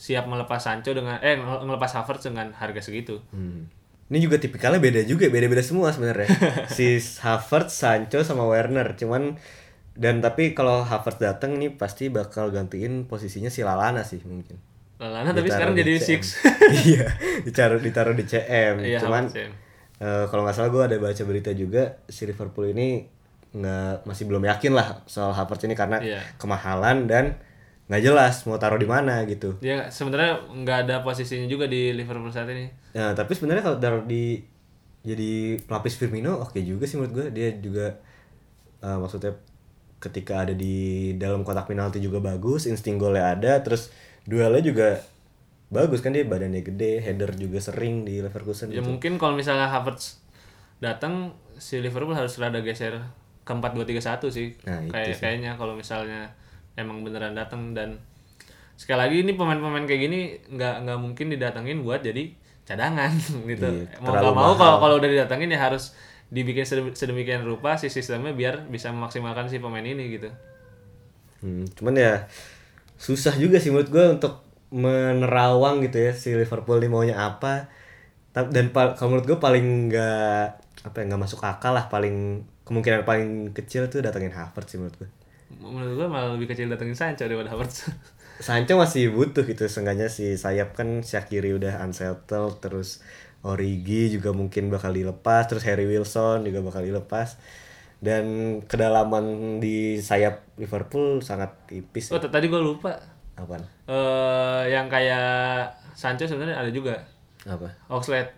Speaker 2: siap melepas Sancho dengan eh ngelepas Havertz dengan harga segitu.
Speaker 1: Hmm. Ini juga tipikalnya beda juga, beda-beda semua sebenarnya. si Havertz, Sancho sama Werner. Cuman dan tapi kalau Havertz datang nih pasti bakal gantiin posisinya si Lalana sih mungkin.
Speaker 2: Lalana tapi sekarang
Speaker 1: di
Speaker 2: jadi six.
Speaker 1: iya, ditaruh ditaruh di CM.
Speaker 2: Iya,
Speaker 1: Cuman
Speaker 2: CM.
Speaker 1: eh, kalau nggak salah gue ada baca berita juga si Liverpool ini nggak masih belum yakin lah soal Havertz ini karena
Speaker 2: Iya.
Speaker 1: kemahalan dan nggak jelas mau taruh di mana gitu.
Speaker 2: Dia sebenarnya nggak ada posisinya juga di Liverpool saat ini.
Speaker 1: Nah, tapi sebenarnya kalau taruh di jadi pelapis Firmino oke juga sih menurut gue dia juga eh, maksudnya ketika ada di dalam kotak penalti juga bagus, insting golnya ada, terus duelnya juga bagus kan dia badannya gede, header juga sering di Leverkusen
Speaker 2: Ya
Speaker 1: gitu.
Speaker 2: mungkin kalau misalnya Havertz datang si Liverpool harus rada geser ke 4-2-3-1 sih.
Speaker 1: Nah,
Speaker 2: Kayak
Speaker 1: sih.
Speaker 2: kayaknya kalau misalnya emang beneran datang dan sekali lagi ini pemain-pemain kayak gini nggak nggak mungkin didatengin buat jadi cadangan gitu.
Speaker 1: Iya,
Speaker 2: mau nggak mau kalau kalau udah didatengin ya harus dibikin sedem- sedemikian rupa si sistemnya biar bisa memaksimalkan si pemain ini gitu.
Speaker 1: Hmm, cuman ya susah juga sih menurut gue untuk menerawang gitu ya si Liverpool ini maunya apa. Dan kalau menurut gue paling nggak apa ya nggak masuk akal lah paling kemungkinan paling kecil tuh datengin Havertz sih menurut gue.
Speaker 2: Menurut gua malah lebih kecil datengin Sancho daripada Havertz.
Speaker 1: Sancho masih butuh gitu seenggaknya si sayap kan Shakiri udah unsettled terus Origi juga mungkin bakal dilepas terus Harry Wilson juga bakal dilepas dan kedalaman di sayap Liverpool sangat tipis
Speaker 2: oh, t- tadi gua lupa.
Speaker 1: apaan
Speaker 2: eh yang kayak Sancho sebenarnya ada juga.
Speaker 1: apa
Speaker 2: Oxlade.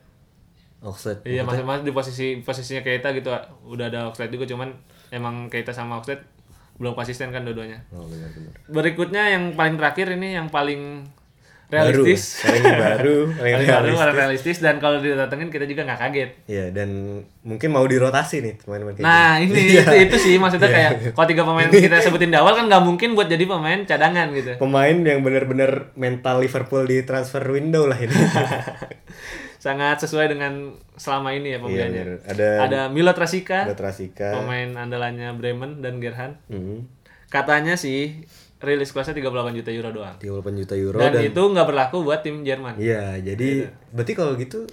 Speaker 1: Oxlade
Speaker 2: Iya masih masih di posisi posisinya Keita gitu udah ada Oxlade juga cuman emang Keita sama Oxlade belum konsisten kan dua-duanya.
Speaker 1: oh benar-benar
Speaker 2: Berikutnya yang paling terakhir ini yang paling
Speaker 1: baru
Speaker 2: realistis.
Speaker 1: paling baru paling
Speaker 2: Paling baru,
Speaker 1: realistis
Speaker 2: paling realistis dan kalau didatengin kita juga nggak kaget.
Speaker 1: Iya dan mungkin mau dirotasi nih kayak
Speaker 2: Nah
Speaker 1: gitu.
Speaker 2: ini
Speaker 1: Iya.
Speaker 2: itu, itu sih maksudnya kayak kalau tiga pemain kita sebutin di awal kan nggak mungkin buat jadi pemain cadangan gitu.
Speaker 1: pemain yang benar-benar mental Liverpool di transfer window lah ini.
Speaker 2: Sangat sesuai dengan selama ini ya
Speaker 1: Iya,
Speaker 2: pembeliannya.
Speaker 1: benar. ada
Speaker 2: Ada Milot Rasika,
Speaker 1: ada Trasika.
Speaker 2: pemain andalannya Bremen dan Gerhan.
Speaker 1: Hmm.
Speaker 2: Katanya sih rilis kelasnya 38 juta euro doang.
Speaker 1: 38 juta euro
Speaker 2: Dan,
Speaker 1: dan,
Speaker 2: itu nggak berlaku buat tim Jerman.
Speaker 1: iya jadi berarti kalau gitu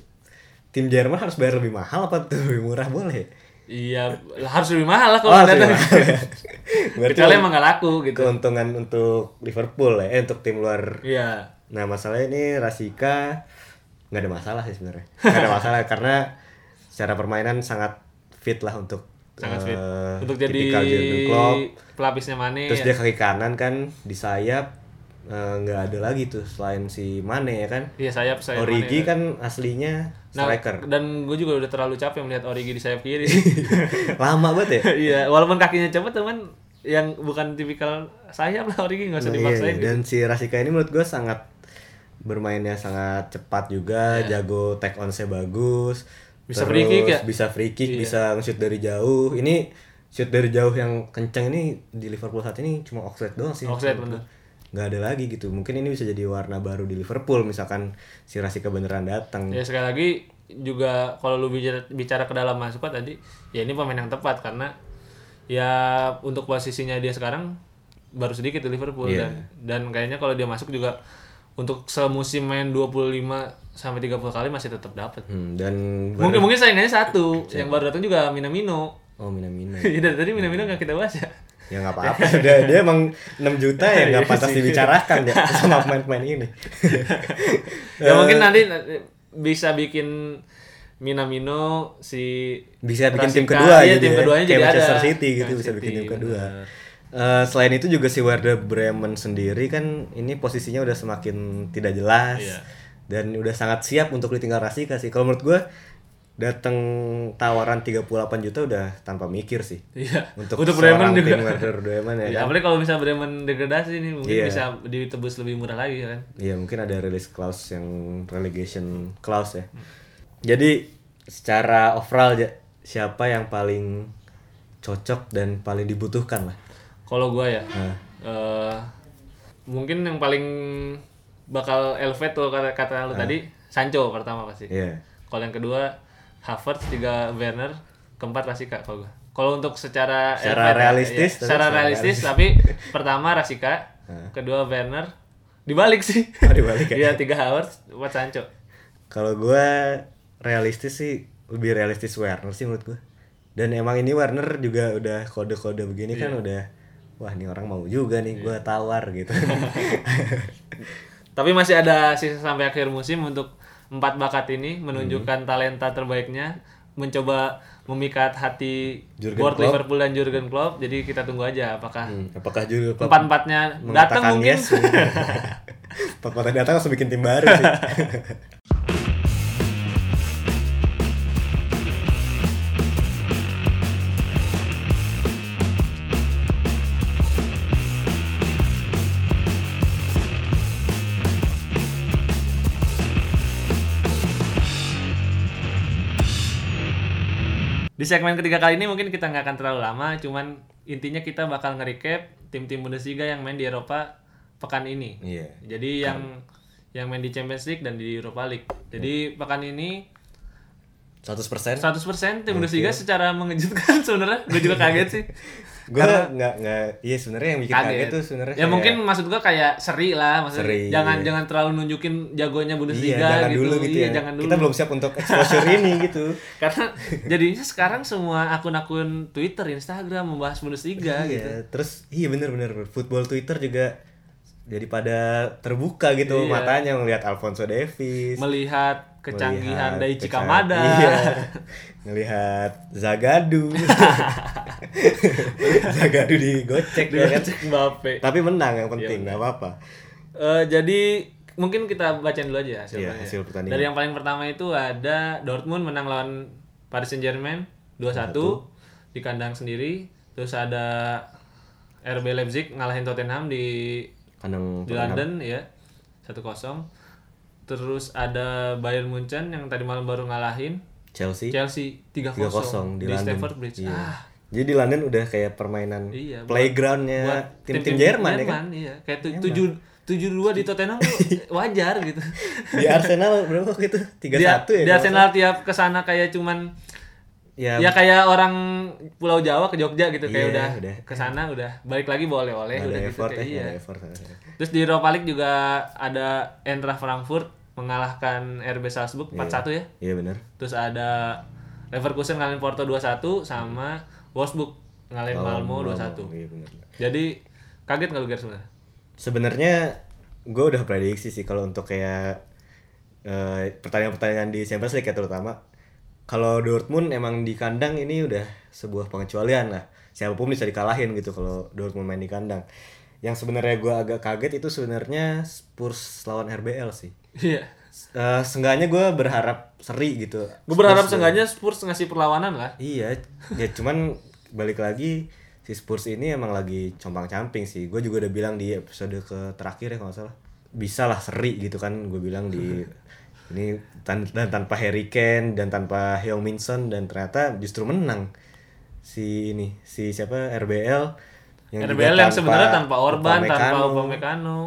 Speaker 1: tim Jerman harus bayar lebih mahal apa tuh lebih murah boleh
Speaker 2: Iya, harus lebih mahal lah
Speaker 1: oh
Speaker 2: kalau
Speaker 1: lebih
Speaker 2: datang.
Speaker 1: ya. berarti
Speaker 2: Kecuali emang nggak laku gitu.
Speaker 1: keuntungan untuk Liverpool ya eh, untuk tim luar
Speaker 2: Iya.
Speaker 1: nah masalahnya ini Rasika nggak ada masalah sih sebenarnya nggak ada masalah karena secara permainan sangat fit lah untuk
Speaker 2: Sangat fit.
Speaker 1: eh,
Speaker 2: Untuk jadi
Speaker 1: Klopp
Speaker 2: pelapisnya Mane.
Speaker 1: Terus
Speaker 2: ya.
Speaker 1: dia kaki kanan kan di sayap eh, nggak ada lagi tuh selain si Mane ya kan.
Speaker 2: Iya sayap sayap
Speaker 1: Origi
Speaker 2: Mane.
Speaker 1: kan aslinya
Speaker 2: Nah,
Speaker 1: striker.
Speaker 2: dan gue juga udah terlalu capek melihat Origi di sayap kiri.
Speaker 1: Lama banget ya.
Speaker 2: Iya, walaupun kakinya cepet teman yang bukan tipikal sayap lah Origi nggak usah
Speaker 1: Nah,
Speaker 2: dipaksain.
Speaker 1: iya, dan si Rasika ini menurut gue sangat bermainnya sangat cepat juga, jago take on saya bagus.
Speaker 2: Bisa
Speaker 1: Terus
Speaker 2: free kick ya?
Speaker 1: Bisa free kick,
Speaker 2: Iya.
Speaker 1: bisa nge-shoot dari jauh. Ini shoot dari jauh yang kenceng ini di Liverpool saat ini cuma Oxlade doang sih.
Speaker 2: Oxlade,
Speaker 1: gua. nggak ada lagi gitu. Mungkin ini bisa jadi warna baru di Liverpool misalkan si Rasika beneran datang.
Speaker 2: Ya sekali lagi juga kalau lu bicara, bicara ke dalam masuk tadi, ya ini pemain yang tepat karena ya untuk posisinya dia sekarang baru sedikit di Liverpool
Speaker 1: Iya.
Speaker 2: dan dan kayaknya kalau dia masuk juga untuk semusim main 25 sampai 30 kali masih tetap dapat.
Speaker 1: Hmm, dan
Speaker 2: Mungkin mungkin saingannya satu, yang baru datang juga Minamino.
Speaker 1: oh Minamino.
Speaker 2: Ya dari tadi Minamino nggak kita bahas ya.
Speaker 1: ya nggak apa-apa sudah dia emang 6 juta ya nggak
Speaker 2: Iya
Speaker 1: pantas dibicarakan ya sama pemain-pemain ini
Speaker 2: ya mungkin nanti bisa bikin Minamino si
Speaker 1: bisa bikin tim kedua
Speaker 2: iya,
Speaker 1: gitu
Speaker 2: tim
Speaker 1: ya.
Speaker 2: keduanya
Speaker 1: Kayak
Speaker 2: jadi
Speaker 1: Manchester
Speaker 2: ada.
Speaker 1: City gitu
Speaker 2: Man
Speaker 1: bisa bikin tim kedua
Speaker 2: benar.
Speaker 1: Eh, selain itu juga si Werder Bremen sendiri kan ini posisinya udah semakin tidak jelas
Speaker 2: Iya.
Speaker 1: dan udah sangat siap untuk ditinggal Rasika sih. Kalau menurut gue datang tawaran 38 juta udah tanpa mikir sih.
Speaker 2: Iya.
Speaker 1: Untuk,
Speaker 2: Untuk Bremen juga.
Speaker 1: tim Werder Bremen ya.
Speaker 2: Ya,
Speaker 1: kan?
Speaker 2: apalagi kalau bisa Bremen degradasi nih mungkin
Speaker 1: Iya.
Speaker 2: bisa ditebus lebih murah lagi kan.
Speaker 1: Iya mungkin ada release clause yang relegation clause ya. Jadi secara overall siapa yang paling cocok dan paling dibutuhkan lah.
Speaker 2: Kalau gua ya,
Speaker 1: Nah.
Speaker 2: eh, mungkin yang paling bakal elevate tuh kata kata lu tadi Sancho pertama pasti.
Speaker 1: Iya.
Speaker 2: Kalau yang kedua Havertz, tiga Werner, keempat Rasika kalau gua. Kalau untuk secara
Speaker 1: Secara
Speaker 2: elevate,
Speaker 1: realistis,
Speaker 2: ya, secara realistis tapi pertama Rasika, kedua Werner, dibalik sih.
Speaker 1: Oh, dibalik ya?
Speaker 2: Iya, tiga Havertz, empat Sancho.
Speaker 1: Kalau gue realistis sih lebih realistis Werner sih menurut gue. Dan emang ini Werner juga udah kode-kode begini kan
Speaker 2: Iya.
Speaker 1: udah wah ini orang mau juga nih gue tawar gitu.
Speaker 2: Tapi masih ada sisa sampai akhir musim untuk empat bakat ini
Speaker 1: Hmm.
Speaker 2: menunjukkan talenta terbaiknya, mencoba memikat hati
Speaker 1: Jurgen
Speaker 2: board
Speaker 1: Klopp.
Speaker 2: Liverpool dan Jurgen Klopp. Jadi kita tunggu aja apakah
Speaker 1: Hmm, Apakah juga Klopp
Speaker 2: empat empatnya datang mungkin.
Speaker 1: yes? Empat empatnya datang langsung bikin tim baru sih.
Speaker 2: segmen ketiga kali ini mungkin kita nggak akan terlalu lama, cuman intinya kita bakal nge-recap tim-tim Bundesliga yang main di Eropa pekan ini.
Speaker 1: Iya.
Speaker 2: Jadi yang yang main di Champions League dan di Europa League. Jadi pekan ini
Speaker 1: 100%
Speaker 2: 100% tim Bundesliga secara mengejutkan sebenarnya. Gue juga kaget sih.
Speaker 1: gue nggak nggak iya sebenarnya yang bikin kaget,
Speaker 2: Kaget.
Speaker 1: tuh sebenarnya
Speaker 2: Ya
Speaker 1: kayak-
Speaker 2: mungkin maksud gua kayak seri lah, maksudnya
Speaker 1: Seri,
Speaker 2: jangan
Speaker 1: iya.
Speaker 2: jangan terlalu nunjukin jagonya
Speaker 1: iya
Speaker 2: Bundesliga
Speaker 1: jangan
Speaker 2: gitu.
Speaker 1: dulu gitu
Speaker 2: Iya,
Speaker 1: ya
Speaker 2: jangan dulu.
Speaker 1: kita belum siap untuk exposure ini gitu
Speaker 2: Karena jadinya sekarang semua akun-akun Twitter, Instagram membahas Bundesliga
Speaker 1: iya
Speaker 2: gitu.
Speaker 1: terus iya bener bener football Twitter juga jadi pada terbuka gitu
Speaker 2: Iya.
Speaker 1: matanya melihat Alfonso Davies
Speaker 2: Melihat kecanggihan
Speaker 1: melihat
Speaker 2: Daichi
Speaker 1: kecang-
Speaker 2: Kamada.
Speaker 1: iya. ngelihat Zagadu Zagadu digocek ya kan
Speaker 2: Cek Mbappe.
Speaker 1: tapi menang yang
Speaker 2: Iya,
Speaker 1: penting nggak apa-apa
Speaker 2: Eh, jadi mungkin kita bacain dulu aja hasilnya.
Speaker 1: Iya, hasil pertandingan.
Speaker 2: Dari yang paling pertama itu ada Dortmund menang lawan Paris Saint-Germain 2-1 di kandang sendiri. Terus ada RB Leipzig ngalahin Tottenham di
Speaker 1: kandang
Speaker 2: di London ya 1-0. Terus ada Bayern Munchen yang tadi malam baru ngalahin
Speaker 1: Chelsea
Speaker 2: Chelsea 3-0,
Speaker 1: 3-0 di,
Speaker 2: di, Stamford Bridge.
Speaker 1: Iya.
Speaker 2: Ah,
Speaker 1: jadi di London udah kayak permainan
Speaker 2: Iya,
Speaker 1: playgroundnya tim-tim Jerman ya kan
Speaker 2: iya. Kayak tu- tujuh tujuh dua di Tottenham wajar gitu.
Speaker 1: di Arsenal berapa waktu itu tiga satu ya
Speaker 2: di Arsenal tiap ke sana kayak cuman
Speaker 1: ya,
Speaker 2: ya kayak orang Pulau Jawa ke Jogja gitu kayak
Speaker 1: Iya,
Speaker 2: udah,
Speaker 1: udah.
Speaker 2: ke sana udah balik lagi boleh oleh
Speaker 1: nggak
Speaker 2: udah gitu
Speaker 1: effort
Speaker 2: kayak
Speaker 1: ya
Speaker 2: iya.
Speaker 1: effort
Speaker 2: Terus di Europa League juga ada Eintracht Frankfurt mengalahkan RB Salzburg 4-1 ya.
Speaker 1: iya benar.
Speaker 2: Terus ada Leverkusen ngalahin Porto 2-1 sama Wolfsburg ngalahin Malmo 2-1.
Speaker 1: iya benar.
Speaker 2: Jadi kaget nggak lu Ger sebenarnya?
Speaker 1: sebenarnya gue udah prediksi sih kalau untuk kayak eh, pertandingan-pertandingan di Champions League ya terutama. Kalau Dortmund emang di kandang ini udah sebuah pengecualian lah. Siapa pun bisa dikalahin gitu kalau Dortmund main di kandang yang sebenarnya gue agak kaget itu sebenarnya Spurs lawan RBL sih
Speaker 2: Iya.
Speaker 1: Eh, seenggaknya gue berharap seri gitu
Speaker 2: Gue berharap
Speaker 1: Spurs-
Speaker 2: seenggaknya Spurs ngasih perlawanan lah.
Speaker 1: Iya, ya cuman balik lagi si Spurs ini emang lagi compang-camping sih. Gue juga udah bilang di episode ke terakhir ya kalau salah. Bisa lah seri gitu kan gue bilang di ini tan- dan tanpa Harry Kane dan tanpa Heung Min Son dan ternyata justru menang si ini si siapa RBL juga
Speaker 2: RBL yang sebenarnya tanpa Orban, tanpa
Speaker 1: Upamecano.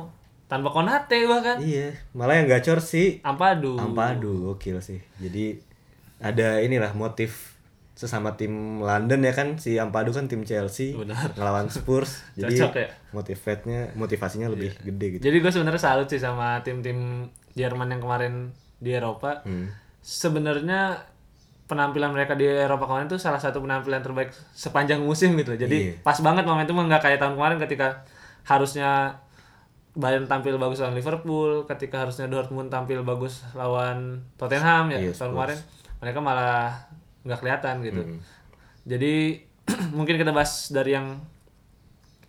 Speaker 2: Tanpa Konate bahkan.
Speaker 1: Iya, malah yang gacor si
Speaker 2: Ampadu.
Speaker 1: Ampadu gokil sih. Jadi ada inilah motif sesama tim London ya kan si Ampadu kan tim Chelsea
Speaker 2: Benar.
Speaker 1: ngelawan Spurs. Jadi
Speaker 2: ya?
Speaker 1: motivatnya motivasinya lebih gede gitu.
Speaker 2: Jadi gue sebenarnya salut sih sama tim-tim Jerman yang kemarin di Eropa.
Speaker 1: Hmm.
Speaker 2: Sebenarnya penampilan mereka di Eropa kemarin tuh salah satu penampilan terbaik sepanjang musim gitu. Jadi
Speaker 1: Iya.
Speaker 2: pas banget momentum nggak kayak tahun kemarin ketika harusnya Bayern tampil bagus lawan Liverpool, ketika harusnya Dortmund tampil bagus lawan Tottenham ya
Speaker 1: Iya,
Speaker 2: tahun kemarin. Mereka malah nggak kelihatan gitu.
Speaker 1: Hmm.
Speaker 2: Jadi mungkin kita bahas dari yang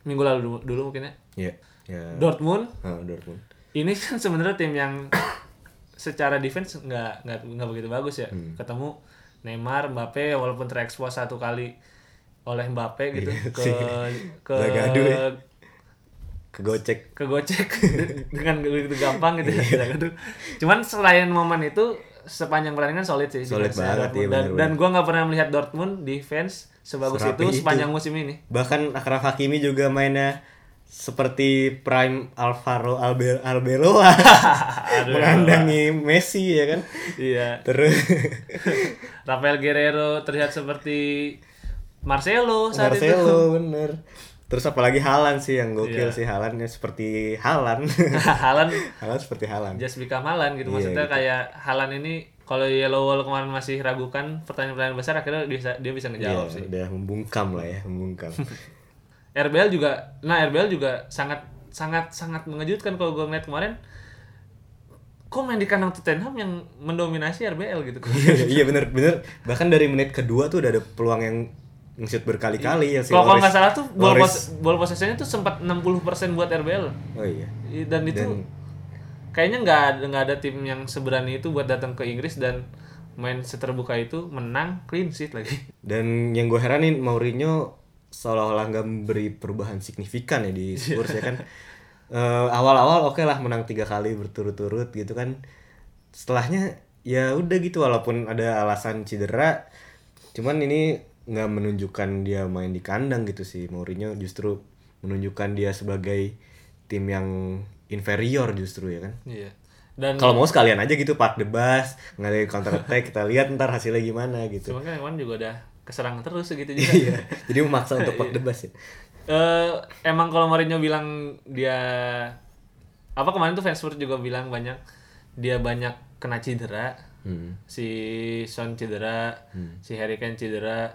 Speaker 2: minggu lalu dulu, dulu mungkin ya.
Speaker 1: Iya. Ya.
Speaker 2: Dortmund
Speaker 1: Ah, Dortmund.
Speaker 2: ini kan sebenarnya tim yang secara defense nggak nggak nggak begitu bagus ya.
Speaker 1: Hmm.
Speaker 2: Ketemu Neymar, Mbappe walaupun terekspos satu kali oleh Mbappe gitu ke ke
Speaker 1: Zagadou ya. Kegocek.
Speaker 2: kegocek dengan begitu gampang gitu ya Zagadou. Cuman selain momen itu sepanjang pertandingan solid sih.
Speaker 1: Solid banget,
Speaker 2: Dortmund.
Speaker 1: iya,
Speaker 2: dan,
Speaker 1: bener-bener.
Speaker 2: dan gua nggak pernah melihat Dortmund defense sebagus
Speaker 1: Serapi
Speaker 2: itu
Speaker 1: itu.
Speaker 2: sepanjang musim ini.
Speaker 1: Bahkan Akraf Hakimi juga mainnya seperti prime Alvaro Albe Arbeloa mengandangi Messi ya kan.
Speaker 2: Iya.
Speaker 1: Terus
Speaker 2: Rafael Guerrero terlihat seperti Marcelo saat itu.
Speaker 1: Marcelo bener. Terus apalagi Halan sih yang gokil
Speaker 2: Iya.
Speaker 1: sih Halannya seperti Halan.
Speaker 2: Halan
Speaker 1: Halan seperti Halan.
Speaker 2: just become Halan gitu.
Speaker 1: Iya,
Speaker 2: Maksudnya
Speaker 1: gitu.
Speaker 2: kayak Halan ini kalau Yellow Wall kemarin masih ragukan pertanyaan-pertanyaan besar akhirnya dia bisa dia bisa
Speaker 1: Iya,
Speaker 2: ngejawab sih.
Speaker 1: udah membungkam lah ya, membungkam.
Speaker 2: RBL juga nah RBL juga sangat sangat sangat mengejutkan kalau gue ngeliat kemarin. Kok main di kandang Tottenham yang mendominasi RBL gitu?
Speaker 1: Iya, iya bener bener. Bahkan dari menit kedua tuh udah ada peluang yang nge-shoot berkali-kali ya si
Speaker 2: kalau nggak salah tuh ball,
Speaker 1: Loris-
Speaker 2: pos, ball possessionnya tuh sempat 60% buat RBL
Speaker 1: Oh iya.
Speaker 2: Dan itu
Speaker 1: Dan-
Speaker 2: kayaknya nggak ada nggak ada tim yang seberani itu buat datang ke Inggris dan main seterbuka itu menang clean sheet lagi.
Speaker 1: Dan yang gue heranin Mourinho seolah-olah nggak memberi perubahan signifikan ya di Spurs ya kan. Eh, awal-awal oke lah menang tiga kali berturut-turut gitu kan. Setelahnya ya udah gitu walaupun ada alasan cedera. Cuman ini nggak menunjukkan dia main di kandang gitu sih. Mourinho justru menunjukkan dia sebagai tim yang inferior justru ya kan.
Speaker 2: iya dan
Speaker 1: Kalau mau sekalian aja gitu park the bus, ngadain counter attack, kita lihat ntar hasilnya gimana gitu.
Speaker 2: cuman kan kemarin juga udah keserang terus gitu juga
Speaker 1: Iya. Jadi memaksa untuk park the bus ya.
Speaker 2: eh emang kalau Mourinho bilang dia apa kemarin tuh Spurs juga bilang banyak dia banyak kena cedera
Speaker 1: Hmm.
Speaker 2: si Son cedera si Harry Kane cedera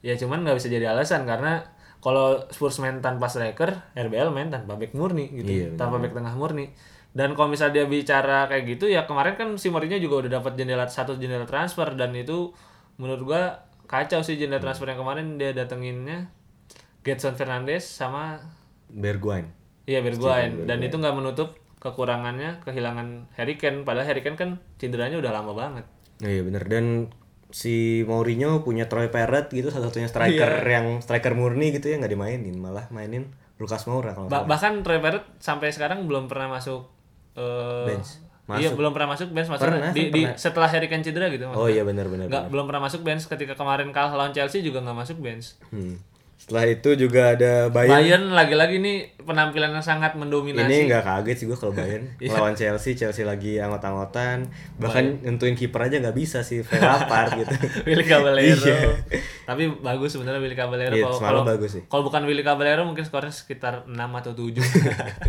Speaker 2: ya cuman nggak bisa jadi alasan karena kalau Spurs main tanpa striker RBL main tanpa back murni gitu
Speaker 1: Iya,
Speaker 2: tanpa back tengah murni dan kalau misalnya dia bicara kayak gitu ya kemarin kan si Mourinho juga udah dapat jendela satu jendela transfer dan itu menurut gua kacau sih jendela transfer yang kemarin dia datenginnya Getson Fernandes sama
Speaker 1: Bergwijn.
Speaker 2: Iya Bergwijn dan itu nggak menutup kekurangannya kehilangan Harry Kane padahal Harry Kane kan cederanya udah lama banget.
Speaker 1: Iya bener dan si Mourinho punya Troy Parrott gitu satu-satunya striker
Speaker 2: Iya.
Speaker 1: yang striker murni gitu ya nggak dimainin malah mainin Lucas Moura kalau
Speaker 2: Ba- bahkan Troy Parrott sampai sekarang belum pernah masuk eh,
Speaker 1: Bench.
Speaker 2: Iya belum pernah masuk bench maksudnya
Speaker 1: Pernah,
Speaker 2: di, di setelah Harry Kane cedera gitu.
Speaker 1: Oh iya benar benar.
Speaker 2: Nggak belum pernah masuk bench ketika kemarin kalah lawan Chelsea juga nggak masuk bench.
Speaker 1: Hmm. Setelah itu juga ada Bayern.
Speaker 2: Bayern lagi-lagi nih penampilan yang sangat mendominasi.
Speaker 1: Ini nggak kaget sih gue kalau Bayern
Speaker 2: Iya.
Speaker 1: lawan Chelsea, Chelsea lagi anggot-anggotan, bahkan nentuin kiper aja nggak bisa sih, Lampard gitu.
Speaker 2: Willy Caballero.
Speaker 1: Iya.
Speaker 2: Tapi bagus sebenarnya Willy Caballero
Speaker 1: Iya,
Speaker 2: kalau
Speaker 1: bagus sih.
Speaker 2: Kalau bukan Willy Caballero mungkin skornya sekitar 6 atau 7.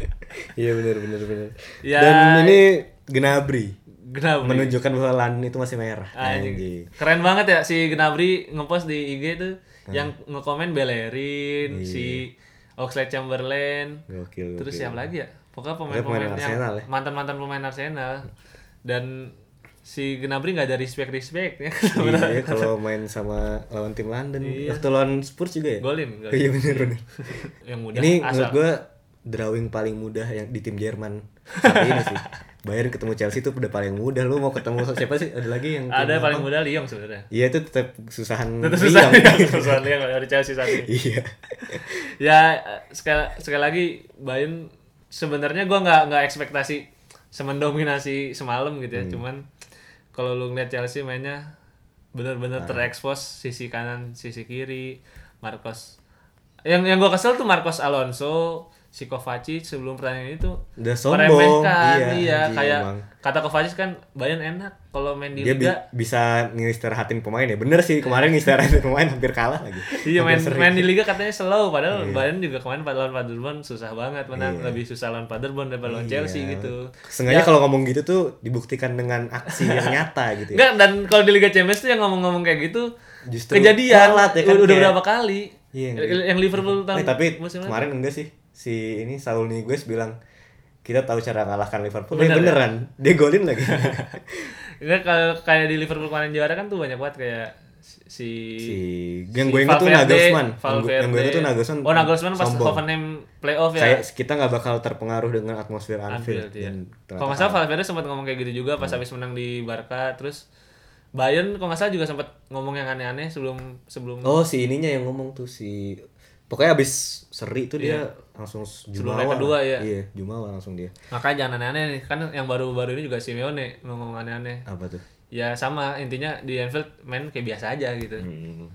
Speaker 1: Iya benar benar benar.
Speaker 2: Ya.
Speaker 1: Dan ini Gnabry
Speaker 2: Gnabry.
Speaker 1: menunjukkan bahwa Lan itu masih merah.
Speaker 2: Anjing. Keren banget ya si Gnabry ngepost di IG tuh yang ngekomen Bellerin, si Oxlade Chamberlain,
Speaker 1: Gokil.
Speaker 2: terus
Speaker 1: gokil.
Speaker 2: siapa lagi ya? Pokoknya pemain-pemain
Speaker 1: pemain
Speaker 2: yang
Speaker 1: Arsenal ya.
Speaker 2: mantan-mantan pemain Arsenal. Dan si Gnabry nggak ada respect-respect ya.
Speaker 1: Iya, kalau main sama lawan tim London, waktu lawan Spurs juga ya.
Speaker 2: Golin, golin.
Speaker 1: Iya benar benar.
Speaker 2: yang mudah
Speaker 1: Ini
Speaker 2: asal.
Speaker 1: menurut gua drawing paling mudah yang di tim Jerman ini sih. Bayern ketemu Chelsea itu udah paling mudah. Lu mau ketemu siapa sih? Ada lagi yang
Speaker 2: ada
Speaker 1: apa?
Speaker 2: paling mudah Lyon sebenarnya.
Speaker 1: Iya itu tetap susahan
Speaker 2: Tetap susah
Speaker 1: Lyon.
Speaker 2: susah Lyon kalau dari Chelsea saat ini.
Speaker 1: Iya.
Speaker 2: ya sekali sekali lagi Bayern sebenarnya gua nggak nggak ekspektasi semendominasi semalam gitu
Speaker 1: Hmm.
Speaker 2: ya cuman kalau lu ngeliat Chelsea mainnya bener-bener
Speaker 1: Nah.
Speaker 2: terekspos sisi kanan sisi kiri Marcos yang yang gua kesel tuh Marcos Alonso si Kovacic sebelum pertandingan itu
Speaker 1: Udah sombong.
Speaker 2: meremehkan
Speaker 1: Iya,
Speaker 2: iya, kayak
Speaker 1: emang.
Speaker 2: kata Kovacic kan Bayern enak kalau main di
Speaker 1: Dia bi-
Speaker 2: liga
Speaker 1: bisa ngistirahatin pemain ya. Bener sih kemarin ngistirahatin pemain hampir kalah lagi.
Speaker 2: Iya main
Speaker 1: sering.
Speaker 2: main di liga katanya slow padahal Bayern juga kemarin lawan Paderborn susah banget menang
Speaker 1: Iya.
Speaker 2: lebih susah lawan Paderborn daripada lawan Chelsea gitu.
Speaker 1: Sengaja kalau ngomong gitu tuh dibuktikan dengan aksi yang nyata gitu ya.
Speaker 2: Enggak dan kalau di Liga Champions tuh yang ngomong-ngomong kayak gitu
Speaker 1: Justru
Speaker 2: kejadian
Speaker 1: ya kan,
Speaker 2: udah
Speaker 1: kayak-
Speaker 2: berapa kali.
Speaker 1: Iya,
Speaker 2: yang, yang Liverpool tahun
Speaker 1: Eh, tapi
Speaker 2: musim
Speaker 1: kemarin enggak sih si ini Saul Niguez bilang kita tahu cara ngalahkan Liverpool.
Speaker 2: Bener
Speaker 1: Eh,
Speaker 2: ya?
Speaker 1: beneran, dia golin lagi.
Speaker 2: Enggak kalau kayak di Liverpool kemarin juara kan tuh banyak banget kayak si
Speaker 1: si yang gue inget tuh Nagelsmann yang gue, yang gue
Speaker 2: Valverde.
Speaker 1: inget tuh Nagelsmann
Speaker 2: Oh, Nagelsmann pas. Hoffenheim playoff ya.
Speaker 1: Saya kita nggak bakal terpengaruh dengan atmosfer Anfield.
Speaker 2: Anfield, ya.
Speaker 1: dan
Speaker 2: Kalau nggak salah Valverde sempat ngomong kayak gitu juga pas habis menang di Barca, terus Bayern kalau nggak salah juga sempat ngomong yang aneh-aneh sebelum sebelum
Speaker 1: Oh si ininya yang ngomong tuh si pokoknya abis seri tuh dia langsung jumawa.
Speaker 2: leg kedua, ya.
Speaker 1: Iya jumawa langsung dia.
Speaker 2: makanya jangan aneh-aneh nih kan yang baru-baru ini juga Simeone ngomong aneh-aneh.
Speaker 1: Apa tuh?
Speaker 2: Ya sama intinya di Anfield main kayak biasa aja gitu.
Speaker 1: Hmm.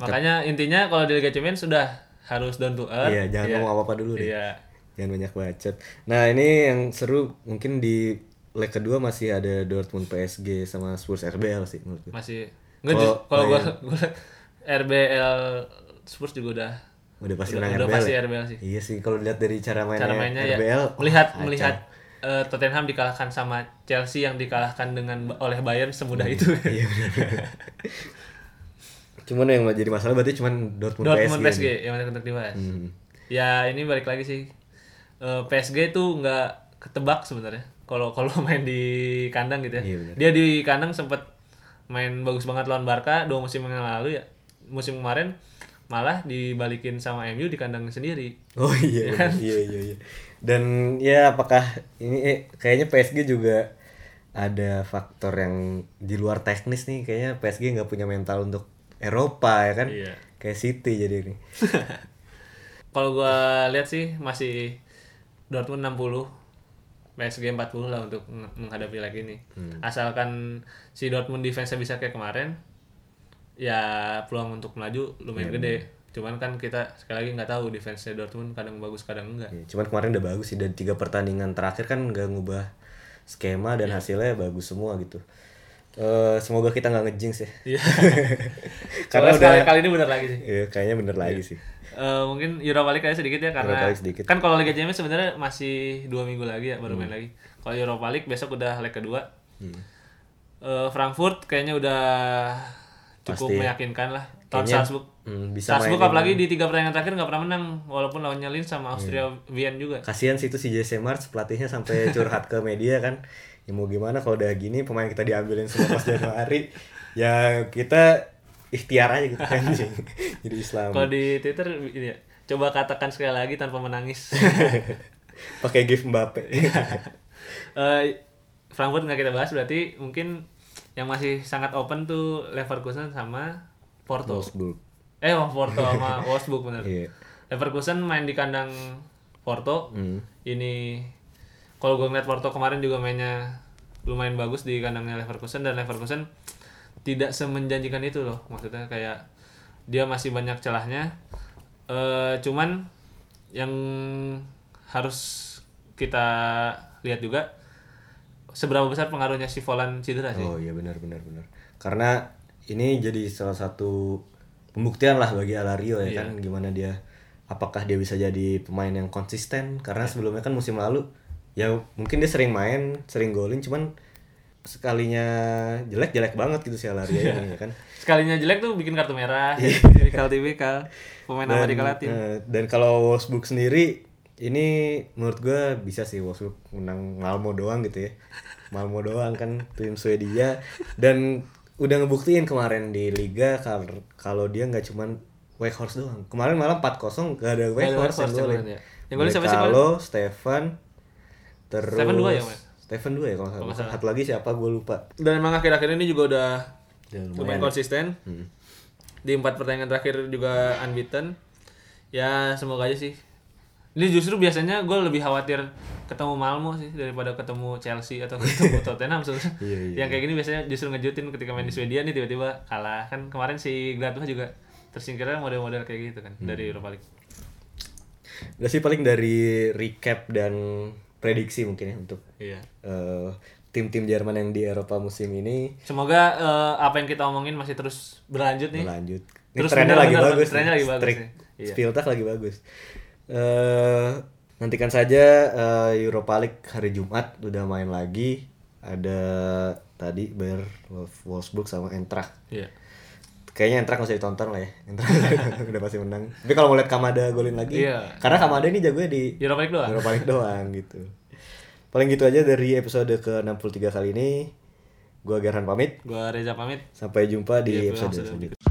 Speaker 2: Makanya intinya kalau di Liga Champions sudah harus down to earth.
Speaker 1: Iya jangan ngomong apa apa dulu deh.
Speaker 2: Iya.
Speaker 1: Jangan banyak bacot. Nah ini yang seru mungkin di leg kedua masih ada Dortmund PSG sama Spurs RBL sih menurut gue.
Speaker 2: Masih nggak
Speaker 1: Kalau-
Speaker 2: gua, gua RBL Spurs juga udah
Speaker 1: Udah pasti
Speaker 2: udah,
Speaker 1: menang
Speaker 2: udah
Speaker 1: RBL.
Speaker 2: pasti
Speaker 1: ya?
Speaker 2: RBL sih.
Speaker 1: Iya sih kalau lihat dari cara mainnya,
Speaker 2: cara mainnya ya
Speaker 1: RBL
Speaker 2: melihat
Speaker 1: wah,
Speaker 2: melihat eh, Tottenham dikalahkan sama Chelsea yang dikalahkan dengan oleh Bayern semudah itu.
Speaker 1: Iya benar. cuman yang jadi masalah berarti cuman Dortmund,
Speaker 2: Dortmund
Speaker 1: PSG.
Speaker 2: PSG, yang untuk dibahas.
Speaker 1: Hmm.
Speaker 2: Ya ini balik lagi sih Eh, PSG tuh nggak ketebak sebenarnya. Kalau kalau main di kandang gitu ya.
Speaker 1: Iya.
Speaker 2: Dia di kandang sempet main bagus banget lawan Barca dua musim yang lalu ya. Musim kemarin malah dibalikin sama MU di kandang sendiri.
Speaker 1: Oh iya,
Speaker 2: kan?
Speaker 1: benar. iya iya iya. Dan ya apakah ini eh, kayaknya PSG juga ada faktor yang di luar teknis nih kayaknya PSG nggak punya mental untuk Eropa ya kan?
Speaker 2: Iya.
Speaker 1: Kayak City jadi ini.
Speaker 2: Kalau gua lihat sih masih Dortmund 60 PSG 40 lah untuk meng- menghadapi lagi ini. Asalkan si Dortmund defense bisa kayak kemarin ya peluang untuk melaju lumayan gede. Cuman kan kita sekali lagi nggak tahu defense Dortmund kadang bagus kadang enggak.
Speaker 1: Ya, cuman kemarin udah bagus sih dan tiga pertandingan terakhir kan nggak ngubah skema dan hasilnya bagus semua gitu. Eh semoga kita nggak ngejinx ya.
Speaker 2: Iya.
Speaker 1: Karena
Speaker 2: Karena
Speaker 1: udah
Speaker 2: kali, kali ini benar lagi sih.
Speaker 1: Iya, kayaknya bener lagi sih.
Speaker 2: Eh, mungkin Europa League kayaknya sedikit ya karena
Speaker 1: sedikit.
Speaker 2: kan kalau Liga Champions sebenarnya masih dua minggu lagi ya baru main lagi. Kalau Europa League besok udah leg kedua.
Speaker 1: Hmm.
Speaker 2: Eh, Frankfurt kayaknya udah cukup
Speaker 1: Pasti.
Speaker 2: meyakinkan lah. Tahun
Speaker 1: Kayaknya,
Speaker 2: Salzburg.
Speaker 1: hmm, bisa
Speaker 2: Salzburg apalagi di tiga pertandingan terakhir nggak pernah menang walaupun lawannya Linz sama Austria Wien juga.
Speaker 1: Kasihan sih itu si Jesse March pelatihnya sampai curhat ke media kan. Ya mau gimana kalau udah gini pemain kita diambilin semua pas Januari. ya kita ikhtiar aja gitu kan jadi Islam.
Speaker 2: Kalau di Twitter ini ya, coba katakan sekali lagi tanpa menangis.
Speaker 1: Pakai gift Mbappe.
Speaker 2: Eh, Frankfurt nggak kita bahas berarti mungkin yang masih sangat open tuh Leverkusen sama Porto.
Speaker 1: Wolfsburg.
Speaker 2: Eh, oh, Porto sama Wolfsburg bener.
Speaker 1: Iya.
Speaker 2: Leverkusen main di kandang Porto.
Speaker 1: Hmm.
Speaker 2: Ini kalau gue ngeliat Porto kemarin juga mainnya lumayan bagus di kandangnya Leverkusen dan Leverkusen tidak semenjanjikan itu loh. Maksudnya kayak dia masih banyak celahnya. Eh cuman yang harus kita lihat juga seberapa besar pengaruhnya si Volan cedera sih.
Speaker 1: Oh iya benar benar benar. Karena ini jadi salah satu pembuktian lah bagi Alario ya
Speaker 2: Iya.
Speaker 1: kan gimana dia apakah dia bisa jadi pemain yang konsisten karena
Speaker 2: Iya.
Speaker 1: sebelumnya kan musim lalu ya mungkin dia sering main, sering golin cuman sekalinya jelek jelek banget gitu si Alario ini ya kan.
Speaker 2: Sekalinya jelek tuh bikin kartu merah. Tipikal tipikal pemain Amerika Latin.
Speaker 1: eh, dan kalau Wolfsburg sendiri ini menurut gue bisa sih Wolfsburg menang Malmo doang gitu ya. Malmo doang kan tim Swedia dan udah ngebuktiin kemarin di liga kal- kalau dia nggak cuman Weghorst doang. Kemarin malah 4-0 gak ada Weghorst yang
Speaker 2: Weghorst yang
Speaker 1: golin.
Speaker 2: golin, ya. Yang golin siapa sih kemarin?
Speaker 1: Brekalo, Stefan, terus
Speaker 2: Stefan dua ya, Mas?
Speaker 1: Stefan dua ya kalau nggak
Speaker 2: Kalau
Speaker 1: salah. Satu lagi siapa gue lupa.
Speaker 2: Dan emang akhir-akhir ini juga udah
Speaker 1: Ya,
Speaker 2: lumayan konsisten.
Speaker 1: Hmm.
Speaker 2: Di empat pertandingan terakhir juga unbeaten. Ya semoga aja sih. Ini justru biasanya gue lebih khawatir ketemu Malmo sih daripada ketemu Chelsea atau ketemu Tottenham sebenarnya.
Speaker 1: Iya, iya,
Speaker 2: Yang kayak gini biasanya justru ngejutin ketika main di Swedia nih tiba-tiba kalah. Kan kemarin si Gladbach juga tersingkirnya model-model kayak gitu kan
Speaker 1: Hmm.
Speaker 2: dari Europa League.
Speaker 1: Udah sih paling dari recap dan prediksi mungkin ya untuk
Speaker 2: Iya.
Speaker 1: eh, tim-tim Jerman yang di Eropa musim ini
Speaker 2: Semoga eh, apa yang kita omongin masih terus berlanjut nih.
Speaker 1: berlanjut. Ini
Speaker 2: Terus
Speaker 1: trennya lagi bagus.
Speaker 2: trennya lagi bagus nih. Iya.
Speaker 1: Lagi bagus. Eh nantikan saja eh, Europa League hari Jumat udah main lagi. Ada tadi Bayer Wolf- Wolfsburg sama Eintracht.
Speaker 2: Iya.
Speaker 1: Kayaknya Eintracht usah ditonton lah ya. Eintracht udah pasti menang. Tapi kalau mau lihat Kamada golin lagi,
Speaker 2: Iya.
Speaker 1: karena Kamada ini jagonya di
Speaker 2: Europa League doang.
Speaker 1: Eropa League doang gitu. Paling gitu aja dari episode ke-63 kali ini. Gua Gerhan pamit.
Speaker 2: Gua Reza pamit.
Speaker 1: Sampai jumpa di
Speaker 2: Di
Speaker 1: episode
Speaker 2: episode
Speaker 1: selanjutnya.